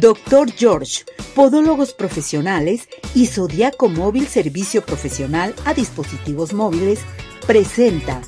Doctor George, Podólogos Profesionales y Zodiaco Móvil Servicio Profesional a Dispositivos Móviles presenta.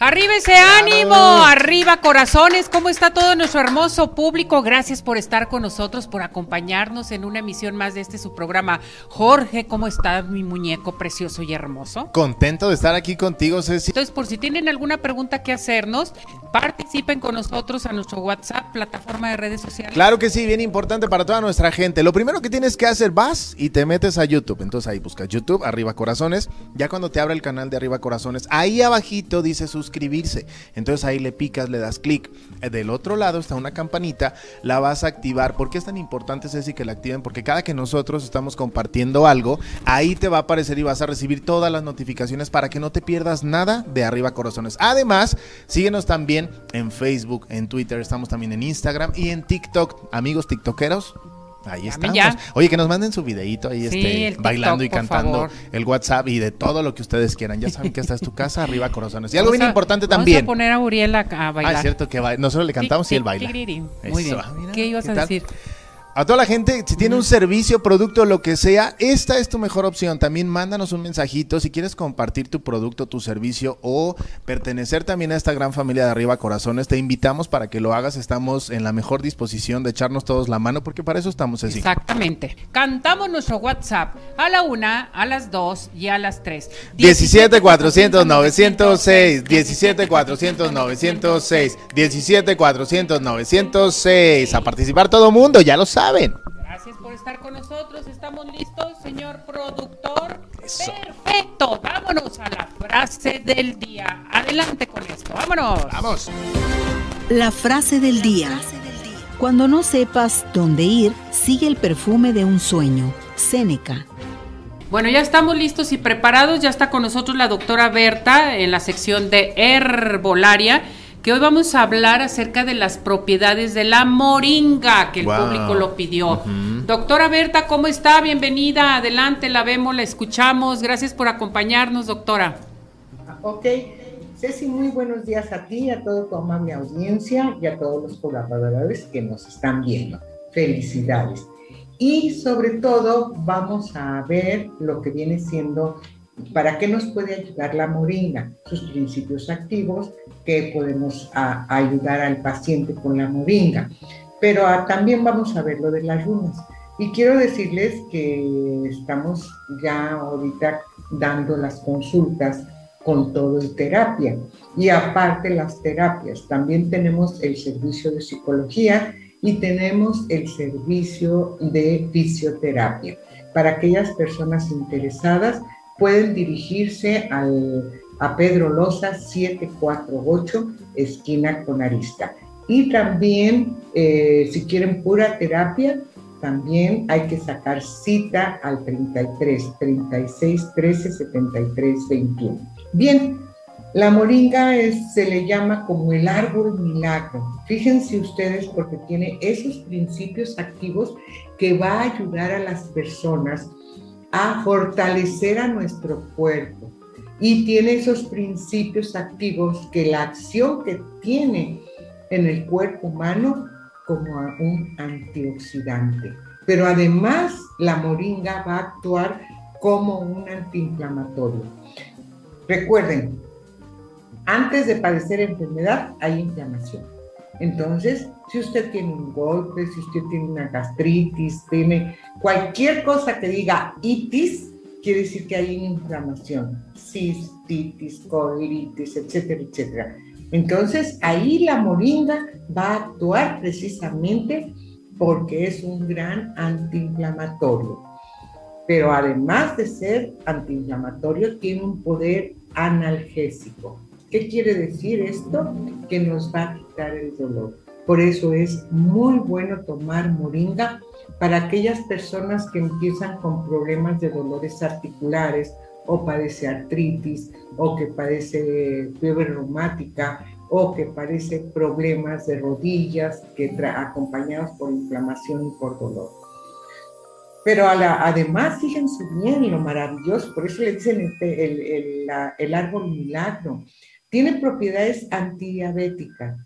Arriba ese ánimo, arriba corazones, ¿cómo está todo nuestro hermoso público? Gracias por estar con nosotros, por acompañarnos en una emisión más de este su programa. Jorge, ¿cómo está mi muñeco precioso y hermoso? Contento de estar aquí contigo, Ceci. Entonces, por si tienen alguna pregunta que hacernos, participen con nosotros a nuestro WhatsApp, plataforma de redes sociales. Claro que sí, bien importante para toda nuestra gente. Lo primero que tienes que hacer, vas y te metes a YouTube. Entonces ahí buscas YouTube, arriba corazones. Ya cuando te abre el canal de arriba corazones, ahí abajito dice suscribirse. Entonces ahí le picas, le das clic. Eh, Del otro lado está una campanita, la vas a activar. ¿Por qué es tan importante, Ceci, que la activen? Porque cada que nosotros estamos compartiendo algo, ahí te va a aparecer y vas a recibir todas las notificaciones para que no te pierdas nada de arriba corazones. Además, síguenos también en Facebook, en Twitter, estamos también en Instagram y en TikTok. Amigos tiktokeros, Ahí estamos. ya. Oye, que nos manden su videito ahí, Sí, este, TikTok, bailando y cantando favor. el WhatsApp y de todo lo que ustedes quieran. Ya saben que esta es tu casa, arriba corazones. Y algo Vamos bien a- importante Vamos también. a poner a Uriel a, a bailar. Ah, es cierto que ba- nosotros le cantamos y él baila. Tigrirín. Eso, Muy bien. ah, mira, ¿Qué ibas a tal? decir? A toda la gente, si tiene un servicio, producto, lo que sea, esta es tu mejor opción. También mándanos un mensajito si quieres compartir tu producto, tu servicio o pertenecer también a esta gran familia de Arriba Corazones. Te invitamos para que lo hagas. Estamos en la mejor disposición de echarnos todos la mano porque para eso estamos así. Exactamente. Cantamos nuestro WhatsApp a la una, a las dos y a las tres. 17 400 906 17 400 906 17 400 906 a participar todo mundo, ya lo saben. Gracias por estar con nosotros. ¿Estamos listos, señor productor? Eso. Perfecto. Vámonos a la frase del día. Adelante con esto. Vámonos. Vamos. La frase del día. Cuando no sepas dónde ir, sigue el perfume de un sueño. Séneca. Bueno, ya estamos listos y preparados. Ya está con nosotros la doctora Berta en la sección de herbolaria. Que hoy vamos a hablar acerca de las propiedades de la moringa, que el Wow. público lo pidió. Doctora Berta, ¿cómo está? Bienvenida. Adelante, la vemos, la escuchamos. Gracias por acompañarnos, doctora. Ok, Ceci, muy buenos días a ti, a toda tu amable audiencia y a todos los colaboradores que nos están viendo. Felicidades. Y sobre todo vamos a ver lo que viene siendo, para qué nos puede ayudar la moringa, sus principios activos, que podemos ayudar al paciente con la moringa. Pero también vamos a ver lo de las runas. Y quiero decirles que estamos ya ahorita dando las consultas con todo en terapia. Y aparte las terapias, también tenemos el servicio de psicología y tenemos el servicio de fisioterapia. Para aquellas personas interesadas, pueden dirigirse al, a Pedro Loza 748, esquina con Arista. Y también, eh, si quieren pura terapia, también hay que sacar cita al 33 36 13 73 21. Bien, la moringa se le llama como el árbol milagro. Fíjense ustedes porque tiene esos principios activos que va a ayudar a las personas a fortalecer a nuestro cuerpo. Y tiene esos principios activos que la acción que tiene en el cuerpo humano como un antioxidante. Pero además la moringa va a actuar como un antiinflamatorio. Recuerden, antes de padecer enfermedad hay inflamación. Entonces, si usted tiene un golpe, si usted tiene una gastritis, tiene cualquier cosa que diga itis, quiere decir que hay una inflamación, cistitis, colitis, etcétera, etcétera. Entonces, ahí la moringa va a actuar precisamente porque es un gran antiinflamatorio. Pero además de ser antiinflamatorio, tiene un poder analgésico. ¿Qué quiere decir esto? Que nos va a quitar el dolor. Por eso es muy bueno tomar moringa para aquellas personas que empiezan con problemas de dolores articulares o padece artritis o que padece fiebre reumática o que padece problemas de rodillas que acompañados por inflamación y por dolor. Pero a la- además, fíjense bien lo maravilloso, por eso le dicen el, el- el- el árbol milagro. Tiene propiedades antidiabéticas.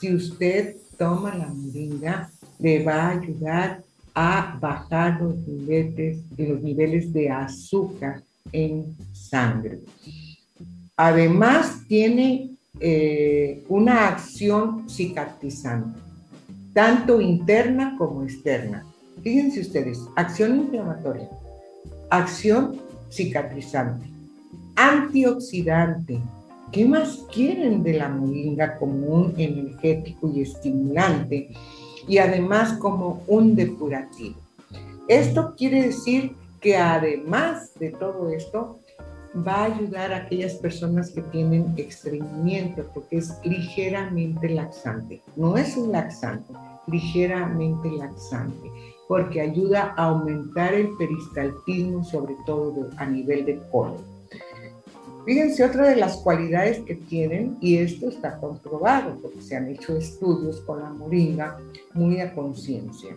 si usted toma la moringa, le va a ayudar a bajar los niveles, los niveles de azúcar en sangre. Además, tiene eh, una acción cicatrizante, tanto interna como externa. Fíjense ustedes, acción inflamatoria, acción cicatrizante, antioxidante. ¿Qué más quieren de la moringa como un energético y estimulante? Y además como un depurativo. Esto quiere decir que además de todo esto, va a ayudar a aquellas personas que tienen estreñimiento, porque es ligeramente laxante. No es un laxante, ligeramente laxante, porque ayuda a aumentar el peristaltismo, sobre todo a nivel de colon. Fíjense, otra de las cualidades que tienen, y esto está comprobado, porque se han hecho estudios con la moringa muy a conciencia,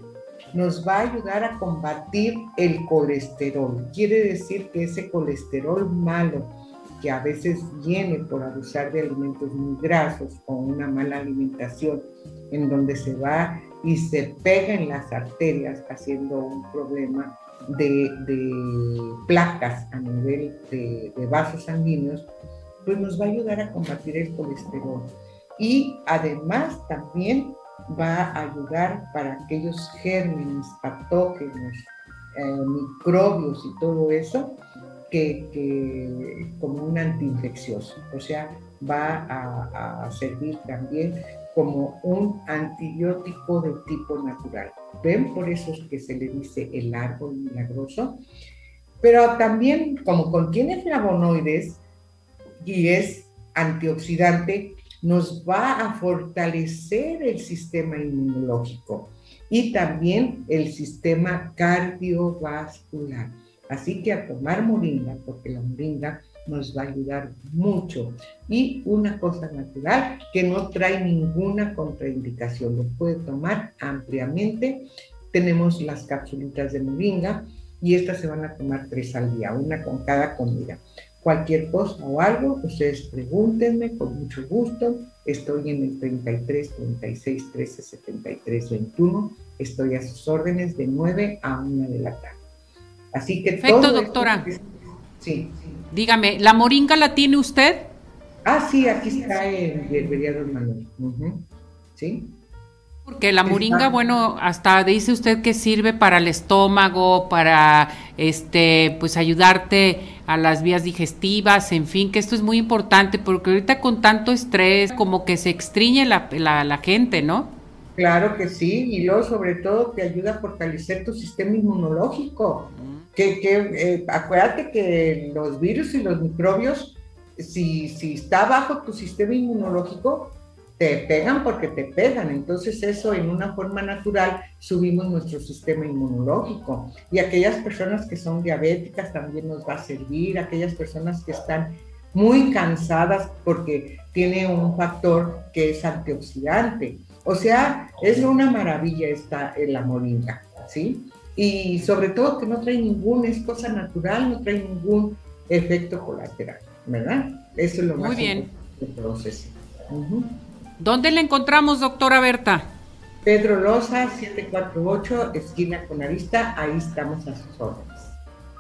nos va a ayudar a combatir el colesterol. Quiere decir que ese colesterol malo que a veces viene por abusar de alimentos muy grasos o una mala alimentación, en donde se va y se pega en las arterias haciendo un problema de, placas a nivel de, vasos sanguíneos, pues nos va a ayudar a combatir el colesterol. Y además también va a ayudar para aquellos gérmenes, patógenos, eh, microbios y todo eso, que, como un antiinfeccioso. O sea, va a, servir también como un antibiótico de tipo natural. ¿Ven? Por eso es que se le dice el árbol milagroso. Pero también, como contiene flavonoides y es antioxidante, nos va a fortalecer el sistema inmunológico y también el sistema cardiovascular. Así que a tomar moringa, porque la moringa nos va a ayudar mucho. Y una cosa natural que no trae ninguna contraindicación, lo puede tomar ampliamente. Tenemos las cápsulitas de moringa y estas se van a tomar tres al día, una con cada comida. Cualquier cosa o algo, ustedes pregúntenme con mucho gusto. Estoy en el 33 36 13 73 21. Estoy a sus órdenes de 9 a 1 de la tarde. Así que Perfecto, doctora. Sí, Dígame, ¿la moringa la tiene usted? Ah, sí, aquí está el, el Manuel. Sí. Porque la moringa, bueno, hasta dice usted que sirve para el estómago, para este, pues ayudarte a las vías digestivas, en fin, que esto es muy importante, porque ahorita con tanto estrés, como que se extriñe la, la, gente, ¿no? Claro que sí, y luego sobre todo te ayuda a fortalecer tu sistema inmunológico. Que, que eh, acuérdate que los virus y los microbios, si, si está bajo tu sistema inmunológico, te pegan porque te pegan. Entonces eso en una forma natural subimos nuestro sistema inmunológico. Y aquellas personas que son diabéticas también nos va a servir, aquellas personas que están muy cansadas porque tiene un factor que es antioxidante. O sea, es una maravilla esta la moringa, ¿sí? Y sobre todo que no trae ningún, es cosa natural, no trae ningún efecto colateral, ¿verdad? Eso es lo muy más bien. del proceso. ¿Dónde le encontramos, doctora Berta? Pedro Loza, 748, esquina con vista, ahí estamos a sus órdenes.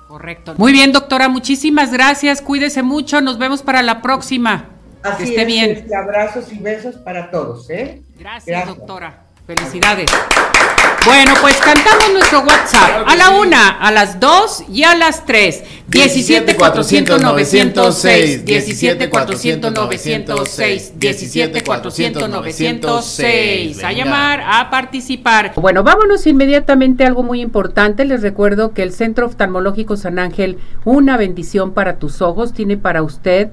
Correcto. Muy bien, doctora, muchísimas gracias, cuídese mucho, nos vemos para la próxima. Así que esté bien. Este, abrazos y besos para todos, ¿eh? gracias. doctora. Felicidades. Bueno, pues cantamos nuestro WhatsApp a la una, a las dos y a las tres. 17 400 906, 17 400 906, 17 400 906. A llamar, a participar. Bueno, vámonos inmediatamente a algo muy importante. Les recuerdo que el Centro Oftalmológico San Ángel, una bendición para tus ojos, tiene para usted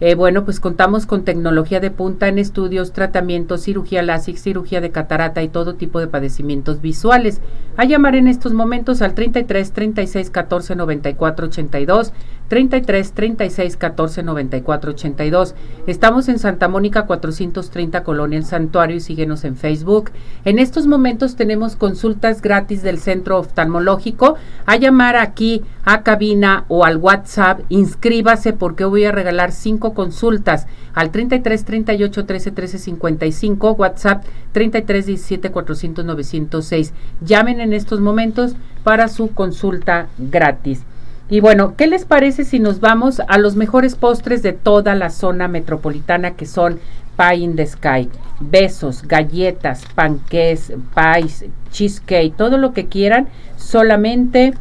eh, bueno, pues contamos con tecnología de punta en estudios, tratamientos, cirugía láser, cirugía de catarata y todo tipo de padecimientos visuales. A llamar en estos momentos al 33 36 14 94 82, 33 36 14 94 82. Estamos en Santa Mónica 430 Colonia El Santuario y síguenos en Facebook. En estos momentos tenemos consultas gratis del centro oftalmológico. A llamar aquí a cabina o al WhatsApp, inscríbase porque voy a regalar cinco consultas al 33 38 13 13 55, WhatsApp 33 17 400 906. Llamen en estos momentos para su consulta gratis. Y bueno, ¿qué les parece si nos vamos a los mejores postres de toda la zona metropolitana que son Pie in the Sky? Besos, galletas, panqués, pies, cheesecake, todo lo que quieran, solamente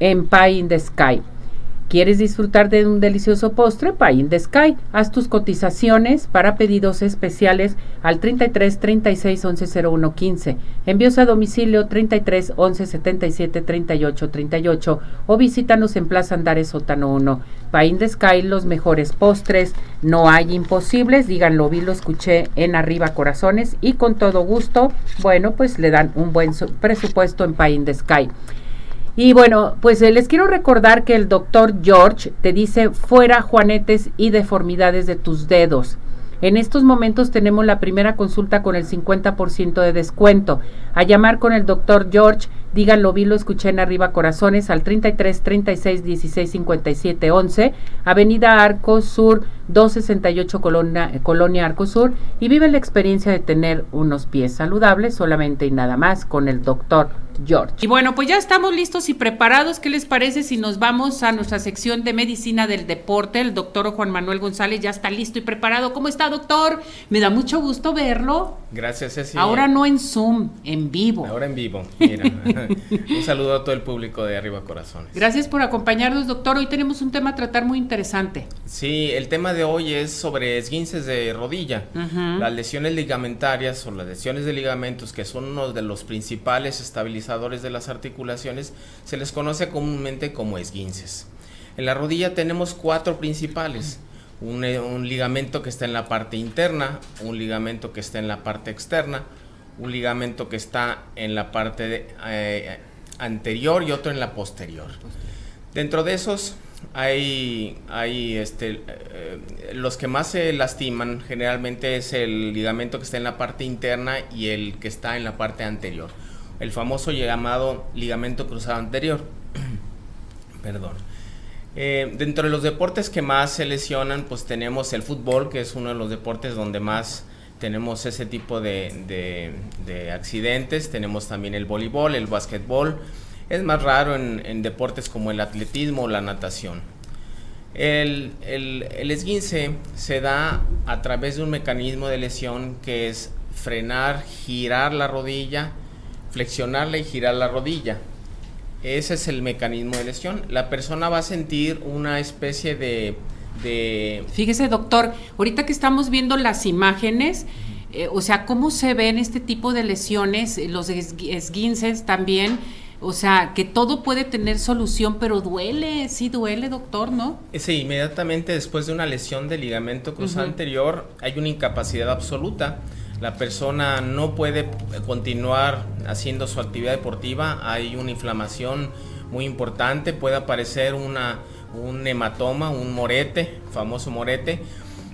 en Pie in the Sky. ¿Quieres disfrutar de un delicioso postre? Pie in the Sky. Haz tus cotizaciones para pedidos especiales al 33 36 11 01 15. Envíos a domicilio 33 11 77 38 38 o visítanos en Plaza Andares Sótano 1. Pie in the Sky, los mejores postres. No hay imposibles. Díganlo, vi, lo escuché en Arriba Corazones y con todo gusto, bueno, pues le dan un buen presupuesto en Pie in the Sky. Y bueno, pues eh, les quiero recordar que el doctor George te dice fuera juanetes y deformidades de tus dedos. En estos momentos tenemos la primera consulta con el 50% de descuento. A llamar con el doctor George, díganlo, vi, lo escuché en Arriba Corazones al 33 36 16 57 11, Avenida Arco Sur 268 Colonia, Colonia Arco Sur y vive la experiencia de tener unos pies saludables solamente y nada más con el doctor George. Y bueno, pues ya estamos listos y preparados. ¿Qué les parece si nos vamos a nuestra sección de medicina del deporte? El doctor Juan Manuel González ya está listo y preparado. ¿Cómo está, doctor? Me da mucho gusto verlo. Gracias, Ceci. Ahora no en Zoom, en vivo. Ahora en vivo. Mira. un saludo a todo el público de Arriba Corazones. Gracias por acompañarnos, doctor. Hoy tenemos un tema a tratar muy interesante. Sí, el tema de hoy es sobre esguinces de rodilla. Las lesiones ligamentarias o las lesiones de ligamentos, que son uno de los principales estabilizadores de las articulaciones se les conoce comúnmente como esguinces. En la rodilla tenemos cuatro principales. Un, eh, ligamento que está en la parte interna, un ligamento que está en la parte externa, un ligamento que está en la parte eh, anterior y otro en la posterior. Dentro de esos hay, hay este, eh, los que más se lastiman generalmente es el ligamento que está en la parte interna y el que está en la parte anterior el famoso llamado ligamento cruzado anterior. Perdón. Eh, dentro de los deportes que más se lesionan, pues tenemos el fútbol, que es uno de los deportes donde más tenemos ese tipo de, accidentes. Tenemos también el voleibol, el básquetbol. Es más raro en, deportes como el atletismo o la natación. El, el esguince se da a través de un mecanismo de lesión que es frenar, girar la rodilla flexionarla y girar la rodilla. Ese es el mecanismo de lesión. La persona va a sentir una especie de... de... Fíjese, doctor, ahorita que estamos viendo las imágenes, eh, o sea, ¿cómo se ven este tipo de lesiones, eh, los esguinces también? O sea, que todo puede tener solución, pero duele, sí duele, doctor, ¿no? Sí, inmediatamente después de una lesión del ligamento cruzado anterior hay una incapacidad absoluta la persona no puede continuar haciendo su actividad deportiva, hay una inflamación muy importante, puede aparecer una, un hematoma, un morete, famoso morete,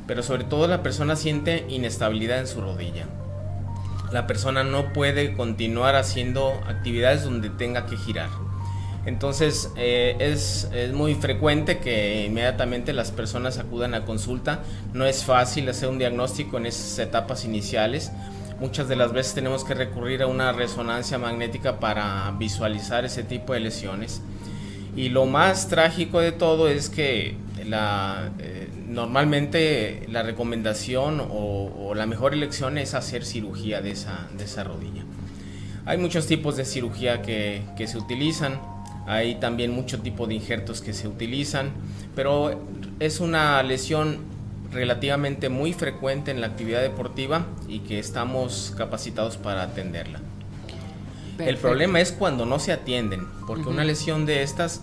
pero sobre todo la persona siente inestabilidad en su rodilla. La persona no puede continuar haciendo actividades donde tenga que girar. Entonces eh, es, muy frecuente que inmediatamente las personas acudan a consulta. No es fácil hacer un diagnóstico en esas etapas iniciales. Muchas de las veces tenemos que recurrir a una resonancia magnética para visualizar ese tipo de lesiones. Y lo más trágico de todo es que eh, normalmente la recomendación o, la mejor elección es hacer cirugía de esa, rodilla. Hay muchos tipos de cirugía que se utilizan hay también mucho tipo de injertos que se utilizan, pero es una lesión relativamente muy frecuente en la actividad deportiva y que estamos capacitados para atenderla. El problema es cuando no se atienden, porque una lesión de estas,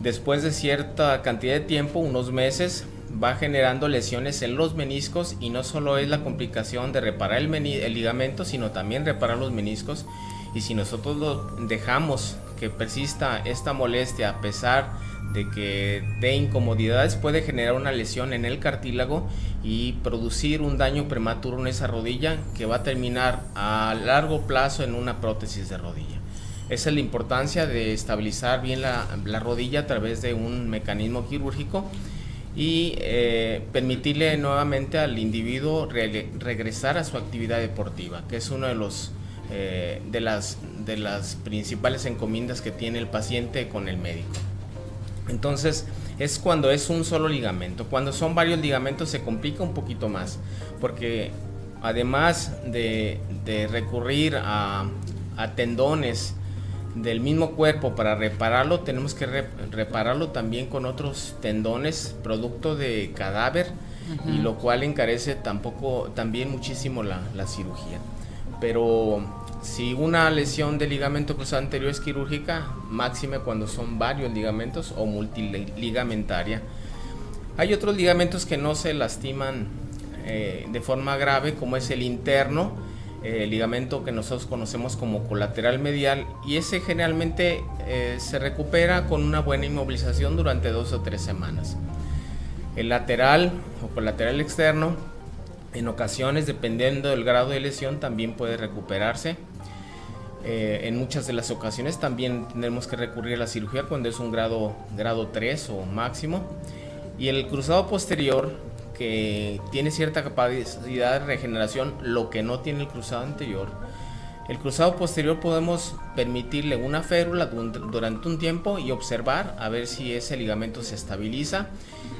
después de cierta cantidad de tiempo, unos meses, va generando lesiones en los meniscos y no solo es la complicación de reparar el, el ligamento, sino también reparar los meniscos. Y si nosotros lo dejamos que persista esta molestia a pesar de que de incomodidades puede generar una lesión en el cartílago y producir un daño prematuro en esa rodilla que va a terminar a largo plazo en una prótesis de rodilla. Esa es la importancia de estabilizar bien la, rodilla a través de un mecanismo quirúrgico y eh, permitirle nuevamente al individuo regresar a su actividad deportiva, que es uno eh, de las principales encomiendas que tiene el paciente con el médico. Entonces, es cuando es un solo ligamento. Cuando son varios ligamentos se complica un poquito más, porque además de, recurrir a, tendones del mismo cuerpo para repararlo, tenemos que repararlo también con otros tendones, producto de cadáver, y lo cual encarece tampoco, también muchísimo la, la cirugía. Pero si una lesión de ligamento cruzado anterior es quirúrgica, máxime cuando son varios ligamentos o multiligamentaria. Hay otros ligamentos que no se lastiman eh, de forma grave, como es el interno, eh, el ligamento que nosotros conocemos como colateral medial, y ese generalmente eh, se recupera con una buena inmovilización durante dos o tres semanas. El lateral o colateral externo en ocasiones, dependiendo del grado de lesión, también puede recuperarse. Eh, en muchas de las ocasiones también tenemos que recurrir a la cirugía cuando es un grado, grado 3 o máximo. Y el cruzado posterior, que tiene cierta capacidad de regeneración, lo que no tiene el cruzado anterior, el cruzado posterior podemos permitirle una férula durante un tiempo y observar a ver si ese ligamento se estabiliza.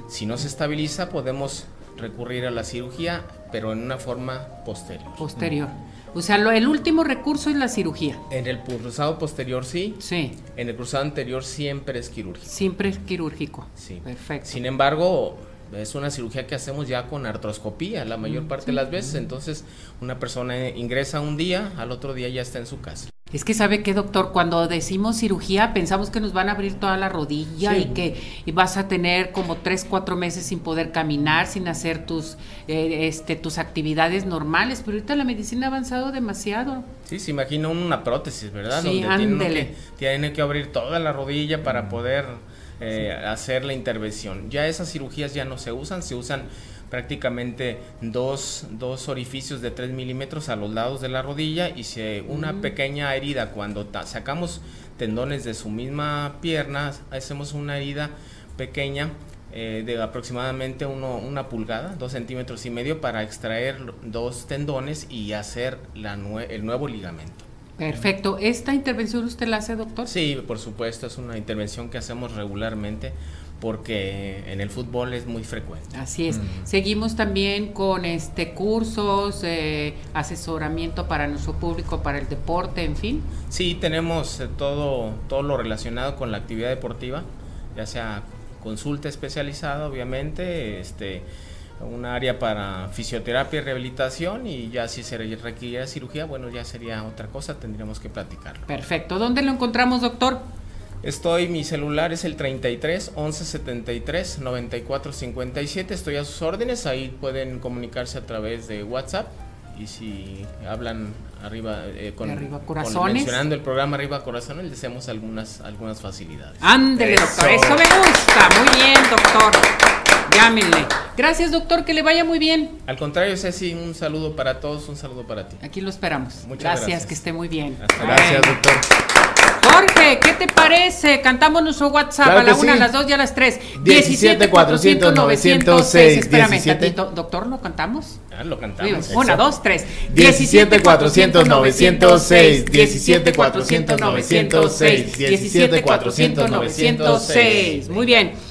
Si no se estabiliza, podemos recurrir a la cirugía, pero en una forma posterior. Posterior. O sea, lo, el último recurso es la cirugía. En el cruzado posterior sí. Sí. En el cruzado anterior siempre es quirúrgico. Siempre es quirúrgico. Sí. Perfecto. Sin embargo, es una cirugía que hacemos ya con artroscopía la mayor mm, parte de las veces. Entonces, una persona ingresa un día, al otro día ya está en su casa. Es que sabe que doctor, cuando decimos cirugía pensamos que nos van a abrir toda la rodilla y que vas a tener como tres, cuatro meses sin poder caminar, sin hacer tus, eh, este, tus actividades normales, pero ahorita la medicina ha avanzado demasiado. Sí, se imagina una prótesis, ¿verdad? Sí, Donde tiene que, tiene que abrir toda la rodilla para poder eh, hacer la intervención. Ya esas cirugías ya no se usan, se usan prácticamente dos, dos, orificios de 3 milímetros a los lados de la rodilla y se, una mm. pequeña herida. Cuando sacamos tendones de su misma pierna, hacemos una herida pequeña eh, de aproximadamente uno, una pulgada, dos centímetros y medio, para extraer dos tendones y hacer la el nuevo ligamento. Perfecto. ¿Esta intervención usted la hace, doctor? Sí, por supuesto, es una intervención que hacemos regularmente porque en el fútbol es muy frecuente. Así es. Mm. Seguimos también con este cursos, eh, asesoramiento para nuestro público, para el deporte, en fin. Sí, tenemos eh, todo, todo lo relacionado con la actividad deportiva, ya sea consulta especializada, obviamente, este un área para fisioterapia y rehabilitación y ya si se requiere cirugía, bueno, ya sería otra cosa, tendríamos que platicarlo. Perfecto. ¿Dónde lo encontramos, doctor? Estoy, mi celular es el 33 11 73 94 57. Estoy a sus órdenes. Ahí pueden comunicarse a través de WhatsApp. Y si hablan arriba, eh, con, corazones. mencionando el programa Arriba Corazones, les hacemos algunas, algunas facilidades. Ándele, doctor. Eso me gusta. Muy bien, doctor. Llámenle. Gracias, doctor. Que le vaya muy bien. Al contrario, Ceci, un saludo para todos, un saludo para ti. Aquí lo esperamos. Muchas gracias. que esté muy bien. gracias, doctor. Jorge, ¿qué te parece? Cantamos nuestro WhatsApp a la una, a las dos y a las tres. 17 400 906. Espérame, 17... Doctor, ¿lo cantamos? Ah, lo cantamos. Una, dos, tres. 17 400 906. 17 400 906. 17 400 906. Muy bien.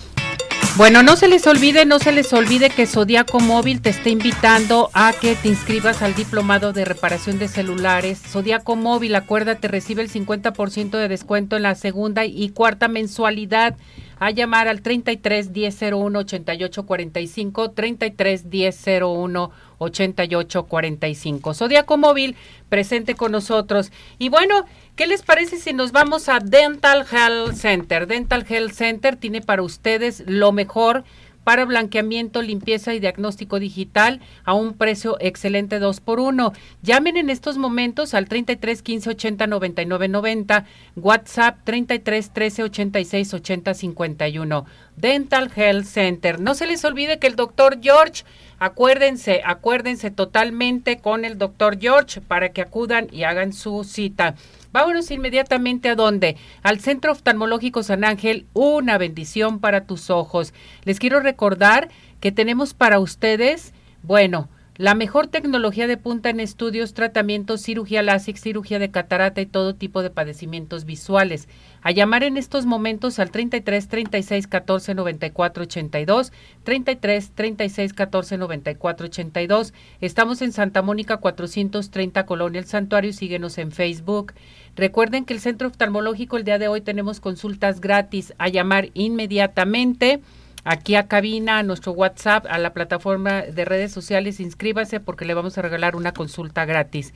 Bueno, no se les olvide, no se les olvide que Zodiaco Móvil te está invitando a que te inscribas al diplomado de reparación de celulares. Zodiaco Móvil, acuérdate, recibe el 50% de descuento en la segunda y cuarta mensualidad. A llamar al 33 1001 88 45, 33 1001 88 45. Zodiaco Móvil, presente con nosotros. Y bueno, ¿Qué les parece si nos vamos a Dental Health Center? Dental Health Center tiene para ustedes lo mejor para blanqueamiento, limpieza y diagnóstico digital a un precio excelente 2 por 1. Llamen en estos momentos al 33 15 80 99 90, WhatsApp 33 13 86 80 51. Dental Health Center. No se les olvide que el doctor George, acuérdense, acuérdense totalmente con el doctor George para que acudan y hagan su cita. Vámonos inmediatamente a dónde? Al Centro Oftalmológico San Ángel, una bendición para tus ojos. Les quiero recordar que tenemos para ustedes, bueno, la mejor tecnología de punta en estudios, tratamientos, cirugía láser, cirugía de catarata y todo tipo de padecimientos visuales. A llamar en estos momentos al 33 36 14 94 82, 33 36 14 94 82. Estamos en Santa Mónica 430 Colonia El Santuario. Síguenos en Facebook. Recuerden que el Centro Oftalmológico el día de hoy tenemos consultas gratis. A llamar inmediatamente aquí a cabina, a nuestro WhatsApp, a la plataforma de redes sociales, inscríbase porque le vamos a regalar una consulta gratis.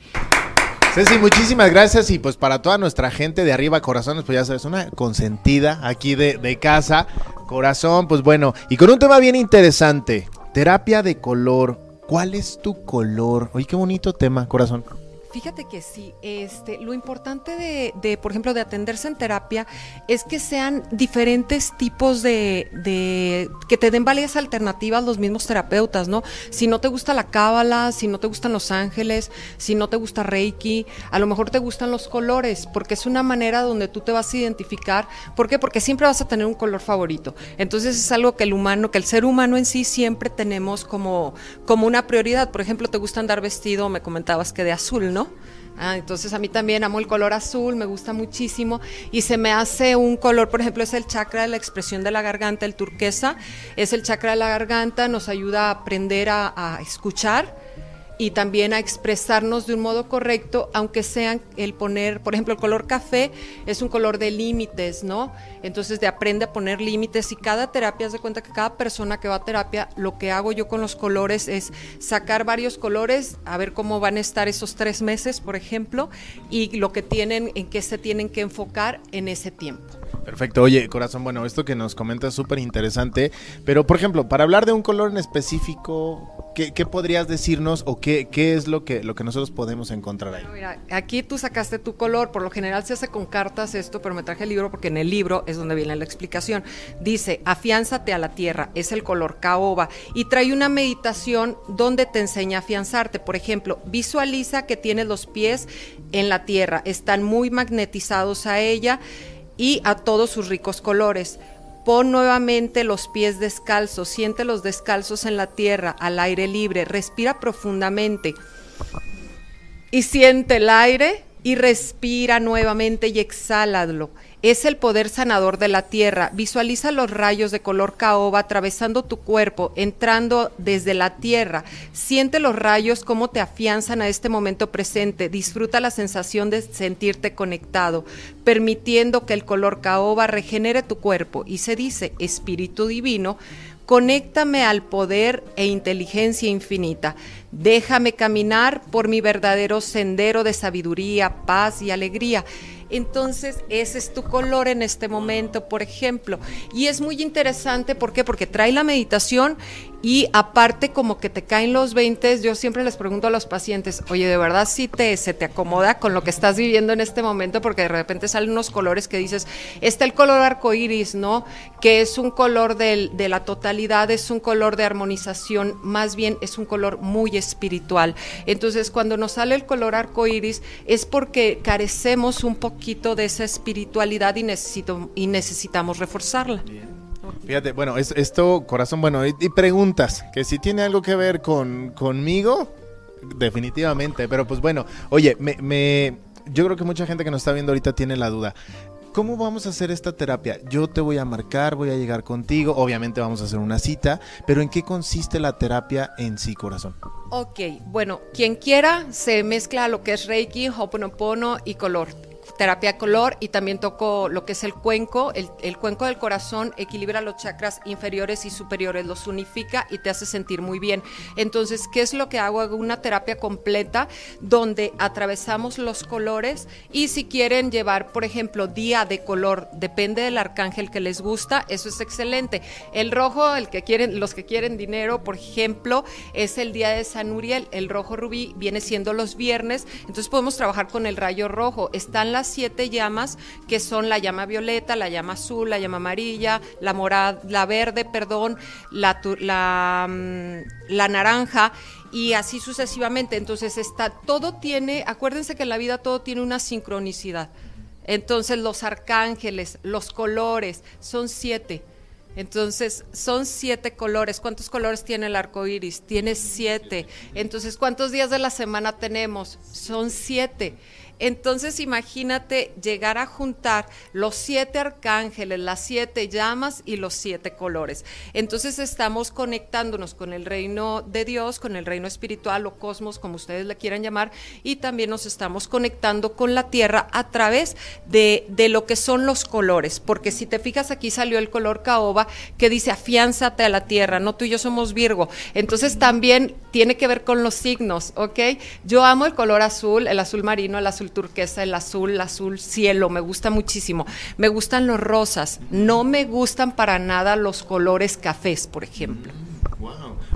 Ceci, muchísimas gracias y pues para toda nuestra gente de arriba corazones, pues ya sabes, una consentida aquí de, casa, corazón, pues bueno, y con un tema bien interesante, terapia de color, ¿cuál es tu color? Oye, qué bonito tema, corazón. Fíjate que sí, este, lo importante de, de, por ejemplo, de atenderse en terapia es que sean diferentes tipos de, de, que te den varias alternativas los mismos terapeutas, ¿no? Si no te gusta la cábala, si no te gustan los ángeles, si no te gusta Reiki, a lo mejor te gustan los colores, porque es una manera donde tú te vas a identificar. ¿Por qué? Porque siempre vas a tener un color favorito. Entonces es algo que el humano, que el ser humano en sí siempre tenemos como, como una prioridad. Por ejemplo, te gusta andar vestido, me comentabas que de azul, ¿no? Ah, entonces a mí también amo el color azul, me gusta muchísimo. Y se me hace un color, por ejemplo, es el chakra de la expresión de la garganta, el turquesa, es el chakra de la garganta, nos ayuda a aprender a escuchar y también a expresarnos de un modo correcto, aunque sean el poner, por ejemplo, el color café es un color de límites, ¿no? Entonces de aprende a poner límites y cada terapia, haz de cuenta que cada persona que va a terapia, lo que hago yo con los colores es sacar varios colores, a ver cómo van a estar esos tres meses, por ejemplo, y lo que tienen, en qué se tienen que enfocar en ese tiempo. Perfecto. Oye, corazón, bueno, esto que nos comentas es súper interesante, pero por ejemplo, para hablar de un color en específico, ¿qué, qué podrías decirnos o qué, qué, es lo que, lo que nosotros podemos encontrar ahí? Mira, aquí tú sacaste tu color, por lo general se hace con cartas esto, pero me traje el libro porque en el libro es donde viene la explicación. Dice, afiánzate a la tierra, es el color caoba, y trae una meditación donde te enseña a afianzarte. Por ejemplo, visualiza que tienes los pies en la tierra, están muy magnetizados a ella y a todos sus ricos colores. Pon nuevamente los pies descalzos, siente los descalzos en la tierra, al aire libre, respira profundamente y siente el aire y respira nuevamente y exhálalo. Es el poder sanador de la tierra. Visualiza los rayos de color caoba atravesando tu cuerpo, entrando desde la tierra. Siente los rayos cómo te afianzan a este momento presente. Disfruta la sensación de sentirte conectado, permitiendo que el color caoba regenere tu cuerpo. Y se dice, Espíritu Divino, conéctame al poder e inteligencia infinita. Déjame caminar por mi verdadero sendero de sabiduría, paz y alegría. Entonces, ese es tu color en este momento, por ejemplo. Y es muy interesante, ¿por qué? Porque trae la meditación y aparte como que te caen los 20, yo siempre les pregunto a los pacientes, oye, ¿de verdad sí te, se te acomoda con lo que estás viviendo en este momento? Porque de repente salen unos colores que dices, está el color arcoíris, ¿no? Que es un color de la totalidad, es un color de armonización, más bien es un color muy espiritual. Entonces, cuando nos sale el color arcoíris es porque carecemos un poquito de esa espiritualidad y, necesito, y necesitamos reforzarla. Fíjate, bueno, es, esto, corazón, bueno, y, y, preguntas, que si tiene algo que ver con conmigo, definitivamente, pero pues bueno, oye, me, me, yo creo que mucha gente que nos está viendo ahorita tiene la duda. ¿Cómo vamos a hacer esta terapia? Yo te voy a marcar, voy a llegar contigo, obviamente vamos a hacer una cita, pero ¿en qué consiste la terapia en sí, corazón? Ok, bueno, quien quiera se mezcla lo que es Reiki, Hoponopono y color terapia color y también toco lo que es el cuenco. El, el, cuenco del corazón equilibra los chakras inferiores y superiores, los unifica y te hace sentir muy bien. Entonces, ¿qué es lo que hago? Hago una terapia completa donde atravesamos los colores y si quieren llevar, por ejemplo, día de color, depende del arcángel que les gusta, eso es excelente. El rojo, el que quieren, los que quieren dinero, por ejemplo, es el día de San Uriel. El rojo rubí viene siendo los viernes, entonces podemos trabajar con el rayo rojo. Están las siete llamas, que son la llama violeta, la llama azul, la llama amarilla, la morada, la verde, perdón, la, la, mm, la naranja y así sucesivamente. Entonces está, todo tiene, acuérdense que en la vida todo tiene una sincronicidad. Entonces los arcángeles, los colores, son siete. Entonces, son siete colores. ¿Cuántos colores tiene el arco iris? Tiene siete. Entonces, ¿cuántos días de la semana tenemos? Son siete. Entonces imagínate llegar a juntar los siete arcángeles, las siete llamas y los siete colores. Entonces estamos conectándonos con el reino de Dios, con el reino espiritual o cosmos, como ustedes le quieran llamar, y también nos estamos conectando con la tierra a través de, de lo que son los colores. Porque si te fijas aquí salió el color caoba que dice afiánzate a la tierra, no tú y yo somos Virgo. Entonces también tiene que ver con los signos, ¿ok? Yo amo el color azul, el azul marino, el azul turquesa, el azul, el azul cielo, me gusta muchísimo. Me gustan los rosas, no me gustan para nada los colores cafés, por ejemplo.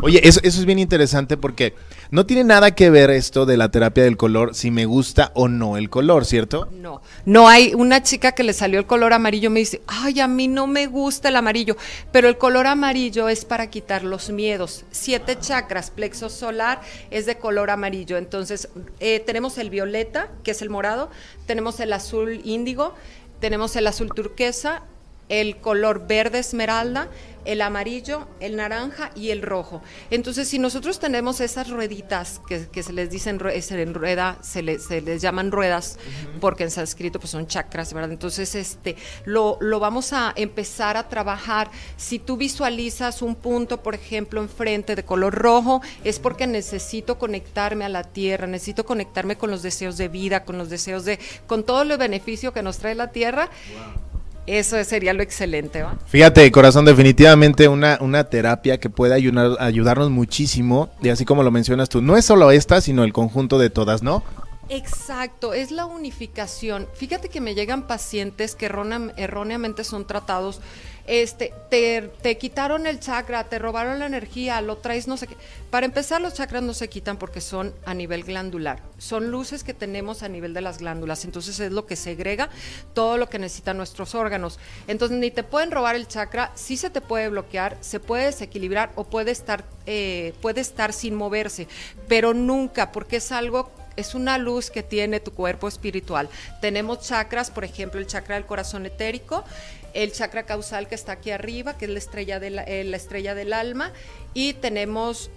Oye, eso, eso es bien interesante porque no tiene nada que ver esto de la terapia del color si me gusta o no el color, ¿cierto? No, no hay una chica que le salió el color amarillo, me dice, ay, a mí no me gusta el amarillo, pero el color amarillo es para quitar los miedos. Siete chakras, plexo solar es de color amarillo. Entonces, eh, tenemos el violeta, que es el morado, tenemos el azul índigo, tenemos el azul turquesa, el color verde esmeralda, el amarillo, el naranja y el rojo. Entonces, si nosotros tenemos esas rueditas que, se les dicen se les rueda, se, les llaman ruedas, porque en sánscrito pues son chakras, ¿verdad? Entonces, este, lo, lo vamos a empezar a trabajar. Si tú visualizas un punto, por ejemplo, enfrente de color rojo, es porque necesito conectarme a la tierra, necesito conectarme con los deseos de vida, con los deseos de, con todo el beneficio que nos trae la tierra. Eso sería lo excelente, ¿va? Fíjate, corazón, definitivamente una, una terapia que puede ayudar, ayudarnos muchísimo. Y así como lo mencionas tú, no es solo esta, sino el conjunto de todas, ¿no? Exacto, es la unificación. Fíjate que me llegan pacientes que erróneamente son tratados este, te, quitaron el chakra, te robaron la energía, lo traes, no sé qué. Para empezar, los chakras no se quitan porque son a nivel glandular. Son luces que tenemos a nivel de las glándulas. Entonces es lo que segrega todo lo que necesitan nuestros órganos. Entonces ni te pueden robar el chakra, sí se te puede bloquear, se puede desequilibrar o puede estar, eh, puede estar sin moverse, pero nunca, porque es algo es una luz que tiene tu cuerpo espiritual. Tenemos chakras, por ejemplo, el chakra del corazón etérico, el chakra causal que está aquí arriba, que es la estrella, de la, eh, estrella del alma, y tenemos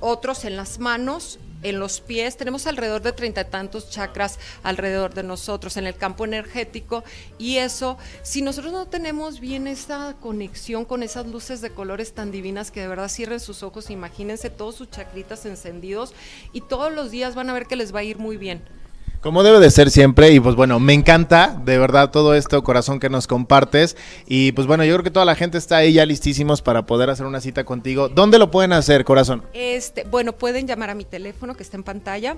otros en las manos, en los pies, tenemos alrededor de treinta y tantos chakras alrededor de nosotros en el campo energético y eso, si nosotros no tenemos bien esa conexión con esas luces de colores tan divinas que de verdad cierren sus ojos, imagínense todos sus chacritas encendidos y todos los días van a ver que les va a ir muy bien. Como debe de ser siempre, y pues bueno, me encanta de verdad todo esto, corazón que nos compartes. Y pues bueno, yo creo que toda la gente está ahí ya listísimos para poder hacer una cita contigo. ¿Dónde lo pueden hacer, corazón? Este, bueno, pueden llamar a mi teléfono que está en pantalla